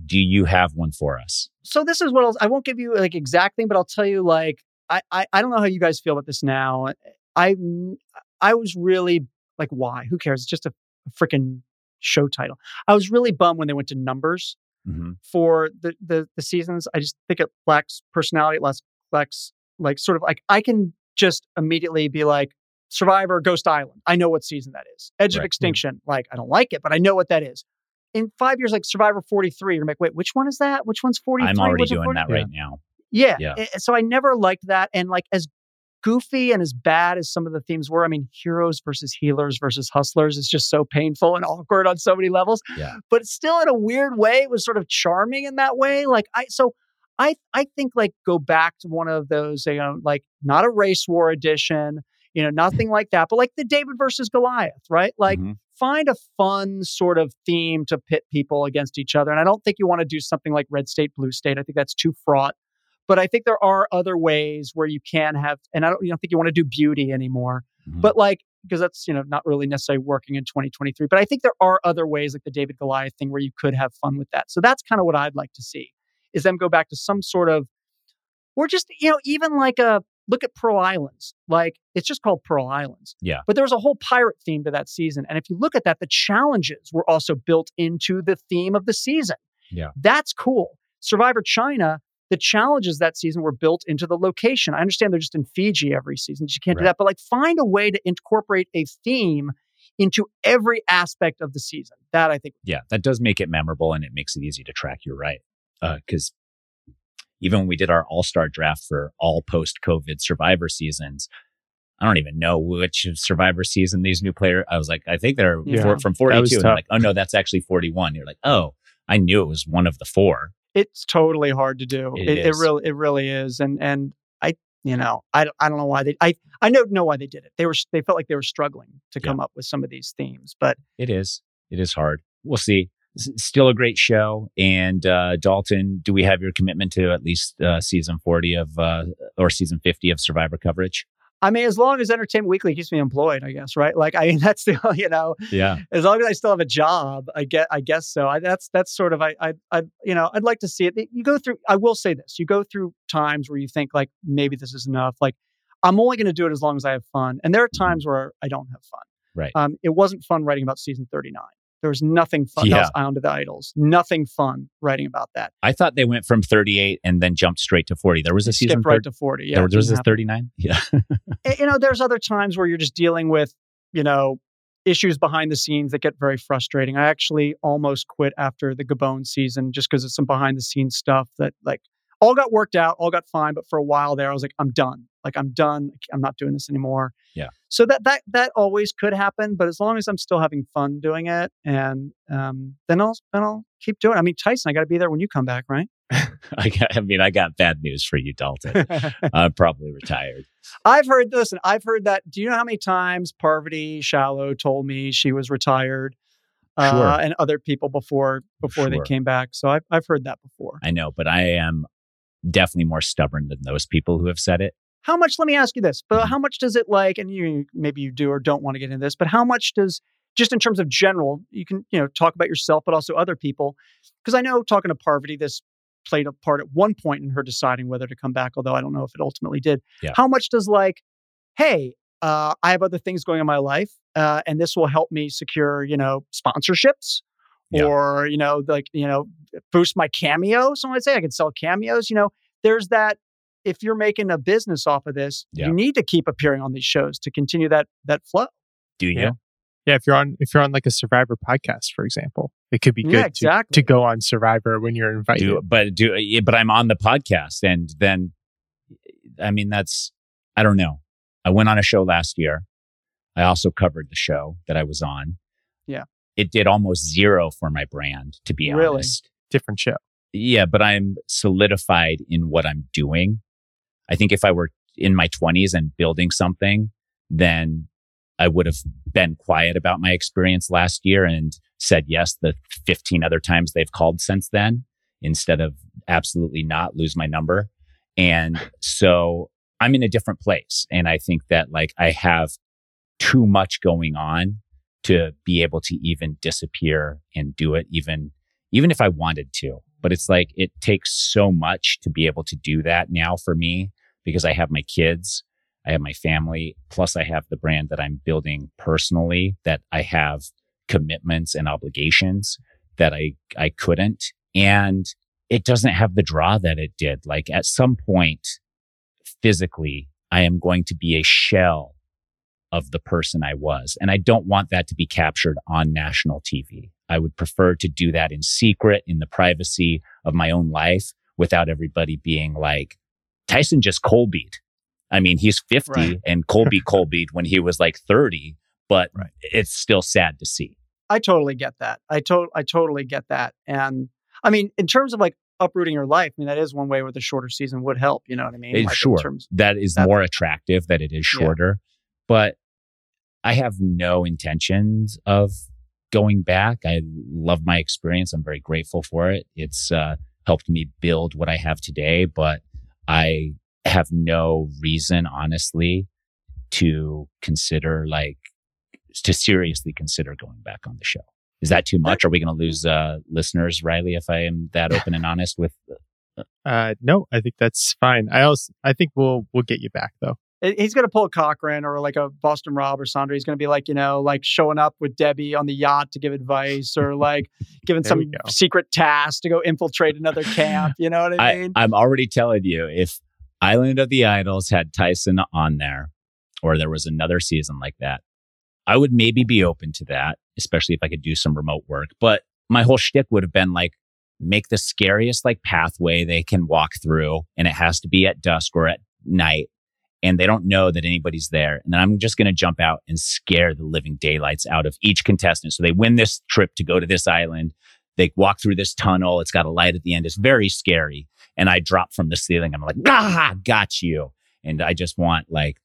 Speaker 4: Do you have one for us?
Speaker 6: so this is what I'll, I won't give you like exact thing, but I'll tell you like I, I I don't know how you guys feel about this now. I I was really like why? Who cares? It's just a, freaking show title. I was really bummed when they went to numbers
Speaker 4: Mm-hmm.
Speaker 6: for the the, the seasons. I just think it lacks personality. It lacks lacks like sort of like I can just immediately be like Survivor, Ghost Island. I know what season that is. Edge of
Speaker 4: Right.
Speaker 6: Extinction. Like I don't like it, but I know what that is. In five years, like Survivor 43, you're like, wait, which one is that? Which one's 43?
Speaker 4: I'm already doing
Speaker 6: 40?
Speaker 4: that right now.
Speaker 6: Yeah.
Speaker 4: Yeah.
Speaker 6: So I never liked that. And like as goofy and as bad as some of the themes were, I mean, heroes versus healers versus hustlers is just so painful and awkward on so many levels.
Speaker 4: Yeah.
Speaker 6: But still in a weird way, it was sort of charming in that way. Like I so I I think like go back to one of those, you know, like not a race war edition, you know, nothing like that, but like the David versus Goliath, right? Like
Speaker 4: Mhm.
Speaker 6: find a fun sort of theme to pit people against each other. And I don't think you want to do something like red state, blue state. I think that's too fraught. But I think there are other ways where you can have, and I don't, you don't think you want to do beauty anymore.
Speaker 4: Mhm.
Speaker 6: But like, because that's, you know, not really necessarily working in 2023. But I think there are other ways like the David Goliath thing where you could have fun with that. So that's kind of what I'd like to see is them go back to some sort of, or just, you know, even like a, look at Pearl Islands. Like it's just called Pearl Islands.
Speaker 4: Yeah.
Speaker 6: But there was a whole pirate theme to that season. And if you look at that, the challenges were also built into the theme of the season.
Speaker 4: Yeah.
Speaker 6: That's cool. Survivor China, the challenges that season were built into the location. I understand they're just in Fiji every season. You can't do that, but like find a way to incorporate a theme into every aspect of the season. That I think.
Speaker 4: Yeah, that does make it memorable and it makes it easy to track. You're right. Because uh, even when we did our all star draft for all post COVID survivor seasons, I don't even know which survivor season these new players. I was like, I think they're
Speaker 5: Yeah.
Speaker 4: four, from 42. And I'm like, oh no, that's actually 41. You're like, oh, I knew it was one of the four.
Speaker 6: It's totally hard to do.
Speaker 4: It
Speaker 6: It, really, it really is. And and I, you know, I, I don't know why they. I I know know why they did it. They were they felt like they were struggling to
Speaker 4: Yeah.
Speaker 6: come up with some of these themes, but
Speaker 4: It is. It is hard. We'll see. S- Still a great show. And uh, Dalton, do we have your commitment to at least uh, season 40 of, uh, or season 50 of Survivor coverage?
Speaker 6: I mean, as long as Entertainment Weekly keeps me employed, I guess, right? Like, I mean, that's the you know,
Speaker 4: Yeah.
Speaker 6: as long as I still have a job, I get, I guess so. I, that's that's sort of I, I, I, you know, I'd like to see it. You go through. I will say this: you go through times where you think like maybe this is enough. Like, I'm only going to do it as long as I have fun, and there are times where I don't have fun.
Speaker 4: Right.
Speaker 6: Um, it wasn't fun writing about season 39. There was nothing fun.
Speaker 4: Yeah.
Speaker 6: That was Island of the Idols. Nothing fun writing about that.
Speaker 4: I thought they went from 38 and then jumped straight to 40. There was a
Speaker 6: Skip
Speaker 4: season
Speaker 6: right
Speaker 4: thir-
Speaker 6: to 40. Yeah,
Speaker 4: there, there was this 39. Yeah.
Speaker 6: You know, there's other times where you're just dealing with, you know, issues behind the scenes that get very frustrating. I actually almost quit after the Gabon season just because of some behind the scenes stuff that like all got worked out, all got fine, but for a while there I was like I'm done. Like I'm done. I'm not doing this anymore.
Speaker 4: Yeah.
Speaker 6: So that that that always could happen, but as long as I'm still having fun doing it and um then I'll then I'll keep doing it. I mean, Tyson, I got to be there when you come back, right?
Speaker 4: I, got, I mean, I got bad news for you, Dalton. I'm probably retired.
Speaker 6: I've heard listen, I've heard that. Do you know how many times Parvati Shallow told me she was retired? Uh,
Speaker 4: Sure.
Speaker 6: and other people before before they came back. So I've I've heard that before.
Speaker 4: I know, but I am definitely more stubborn than those people who have said it.
Speaker 6: How much let me ask you this, but how much does it like and you maybe you do or don't want to get into this, but how much does just in terms of general, you can, you know, talk about yourself, but also other people. Because I know talking to Parvati, this played a part at one point in her deciding whether to come back, although I don't know if it ultimately did.
Speaker 4: Yeah.
Speaker 6: How much does like, hey, uh, I have other things going in my life, uh, and this will help me secure, you know, sponsorships,
Speaker 4: Yeah.
Speaker 6: or you know, like you know, boost my cameo. Someone would say I could sell cameos. You know, there's that. If you're making a business off of this,
Speaker 4: Yeah.
Speaker 6: you need to keep appearing on these shows to continue that that flow.
Speaker 4: Do you?
Speaker 5: Yeah. Yeah, if you're on if you're on like a Survivor podcast, for example, it could be good
Speaker 6: Yeah,
Speaker 5: to,
Speaker 6: exactly.
Speaker 5: to go on Survivor when you're invited.
Speaker 4: do but do uh, but I'm on the podcast and then I mean that's I don't know. I went on a show last year. I also covered the show that I was on.
Speaker 6: Yeah.
Speaker 4: It did almost zero for my brand, to be
Speaker 6: Really?
Speaker 4: honest.
Speaker 5: Different show.
Speaker 4: Yeah, but I'm solidified in what I'm doing. I think if I were in my 20s and building something, then I would have been quiet about my experience last year and said yes the 15 other times they've called since then instead of absolutely not lose my number. And so I'm in a different place. And I think that like I have too much going on to be able to even disappear and do it even even if I wanted to. But it's like it takes so much to be able to do that now for me because I have my kids, I have my family, plus I have the brand that I'm building personally that I have commitments and obligations that I I couldn't and it doesn't have the draw that it did. Like at some point physically I am going to be a shell of the person I was and I don't want that to be captured on national TV. I would prefer to do that in secret in the privacy of my own life without everybody being like, Tyson just Colby'd. I mean, he's 50
Speaker 6: Right.
Speaker 4: and Colby Colby'd when he was like 30, but
Speaker 5: Right.
Speaker 4: it's still sad to see.
Speaker 6: I totally get that. I to- I totally get that. And I mean, in terms of like uprooting your life, I mean, that is one way where the shorter season would help. You know what I mean? Like, in
Speaker 4: sure.
Speaker 6: terms-
Speaker 4: that is more attractive that it is
Speaker 6: Yeah.
Speaker 4: shorter. But I have no intentions of going back. I love my experience. I'm very grateful for it. It's uh, helped me build what I have today, but I have no reason, honestly, to consider like to seriously consider going back on the show. Is that too much? Are we going to lose uh, listeners, Riley? If I am that open and honest with
Speaker 5: Uh, no, I think that's fine. I also I think we'll we'll get you back though.
Speaker 6: He- He's going to pull a Cochran or like a Boston Rob or Sandra. He's going to be like, you know, like showing up with Debbie on the yacht to give advice or like giving some secret task to go infiltrate another camp. You know what I
Speaker 4: I,
Speaker 6: mean?
Speaker 4: I'm already telling you, if Island of the Idols had Tyson on there, or there was another season like that, I would maybe be open to that, especially if I could do some remote work. But my whole shtick would have been like, make the scariest like pathway they can walk through, and it has to be at dusk or at night, and they don't know that anybody's there. And then I'm just going to jump out and scare the living daylights out of each contestant. So they win this trip to go to this island. They walk through this tunnel. It's got a light at the end. It's very scary. And I drop from the ceiling. I'm like, ah, got you. And I just want like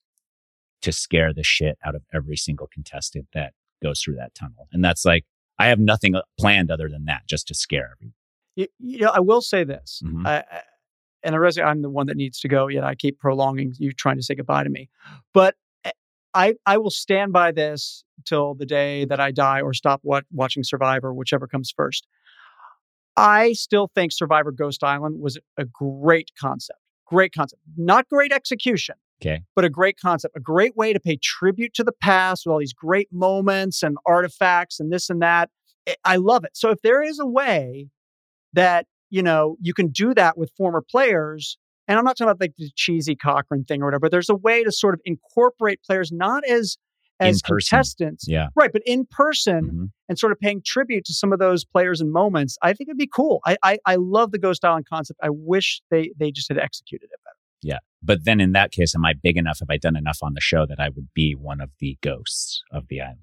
Speaker 4: to scare the shit out of every single contestant that goes through that tunnel. And that's like, I have nothing planned other than that, just to scare everyone.
Speaker 6: You, you know, I will say this,
Speaker 4: Mhm.
Speaker 6: I, I- and I realize I'm the one that needs to go. Yet you know, I keep prolonging you trying to say goodbye to me, but eh, I I will stand by this till the day that I die or stop wat- watching Survivor, whichever comes first. I still think Survivor Ghost Island was a great concept. Great concept. Not great execution,
Speaker 4: Okay.
Speaker 6: but a great concept, a great way to pay tribute to the past with all these great moments and artifacts and this and that. I love it. So if there is a way that, you know, you can do that with former players, and I'm not talking about like the cheesy Cochran thing or whatever, but there's a way to sort of incorporate players not as as contestants,
Speaker 4: Yeah.
Speaker 6: right, but in person
Speaker 4: Mhm.
Speaker 6: and sort of paying tribute to some of those players and moments. I think it'd be cool. I I, I love the Ghost Island concept. I wish they they just had executed it better.
Speaker 4: Yeah. But then in that case, am I big enough? Have I done enough on the show that I would be one of the ghosts of the island?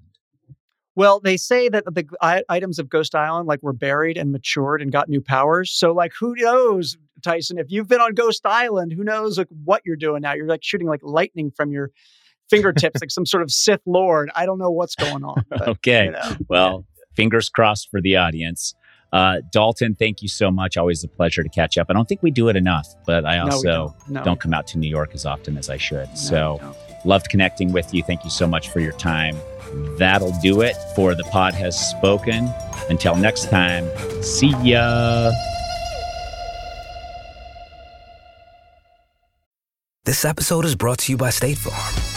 Speaker 6: Well, they say that the I- items of Ghost Island like were buried and matured and got new powers. So like who knows, Tyson, if you've been on Ghost Island, who knows like what you're doing now? You're like shooting like lightning from your fingertips like some sort of Sith lord. I don't know what's going on. But,
Speaker 4: okay.
Speaker 6: you know.
Speaker 4: Well, fingers crossed for the audience. Uh, Dalton, thank you so much. Always a pleasure to catch up. I don't think we do it enough, but I
Speaker 6: No,
Speaker 4: also
Speaker 6: don't. No,
Speaker 4: don't come out to New York as often as I should.
Speaker 6: no,
Speaker 4: so loved connecting with you. Thank you so much for your time. That'll do it for The Pod Has Spoken. Until next time, see ya.
Speaker 7: This episode is brought to you by State Farm.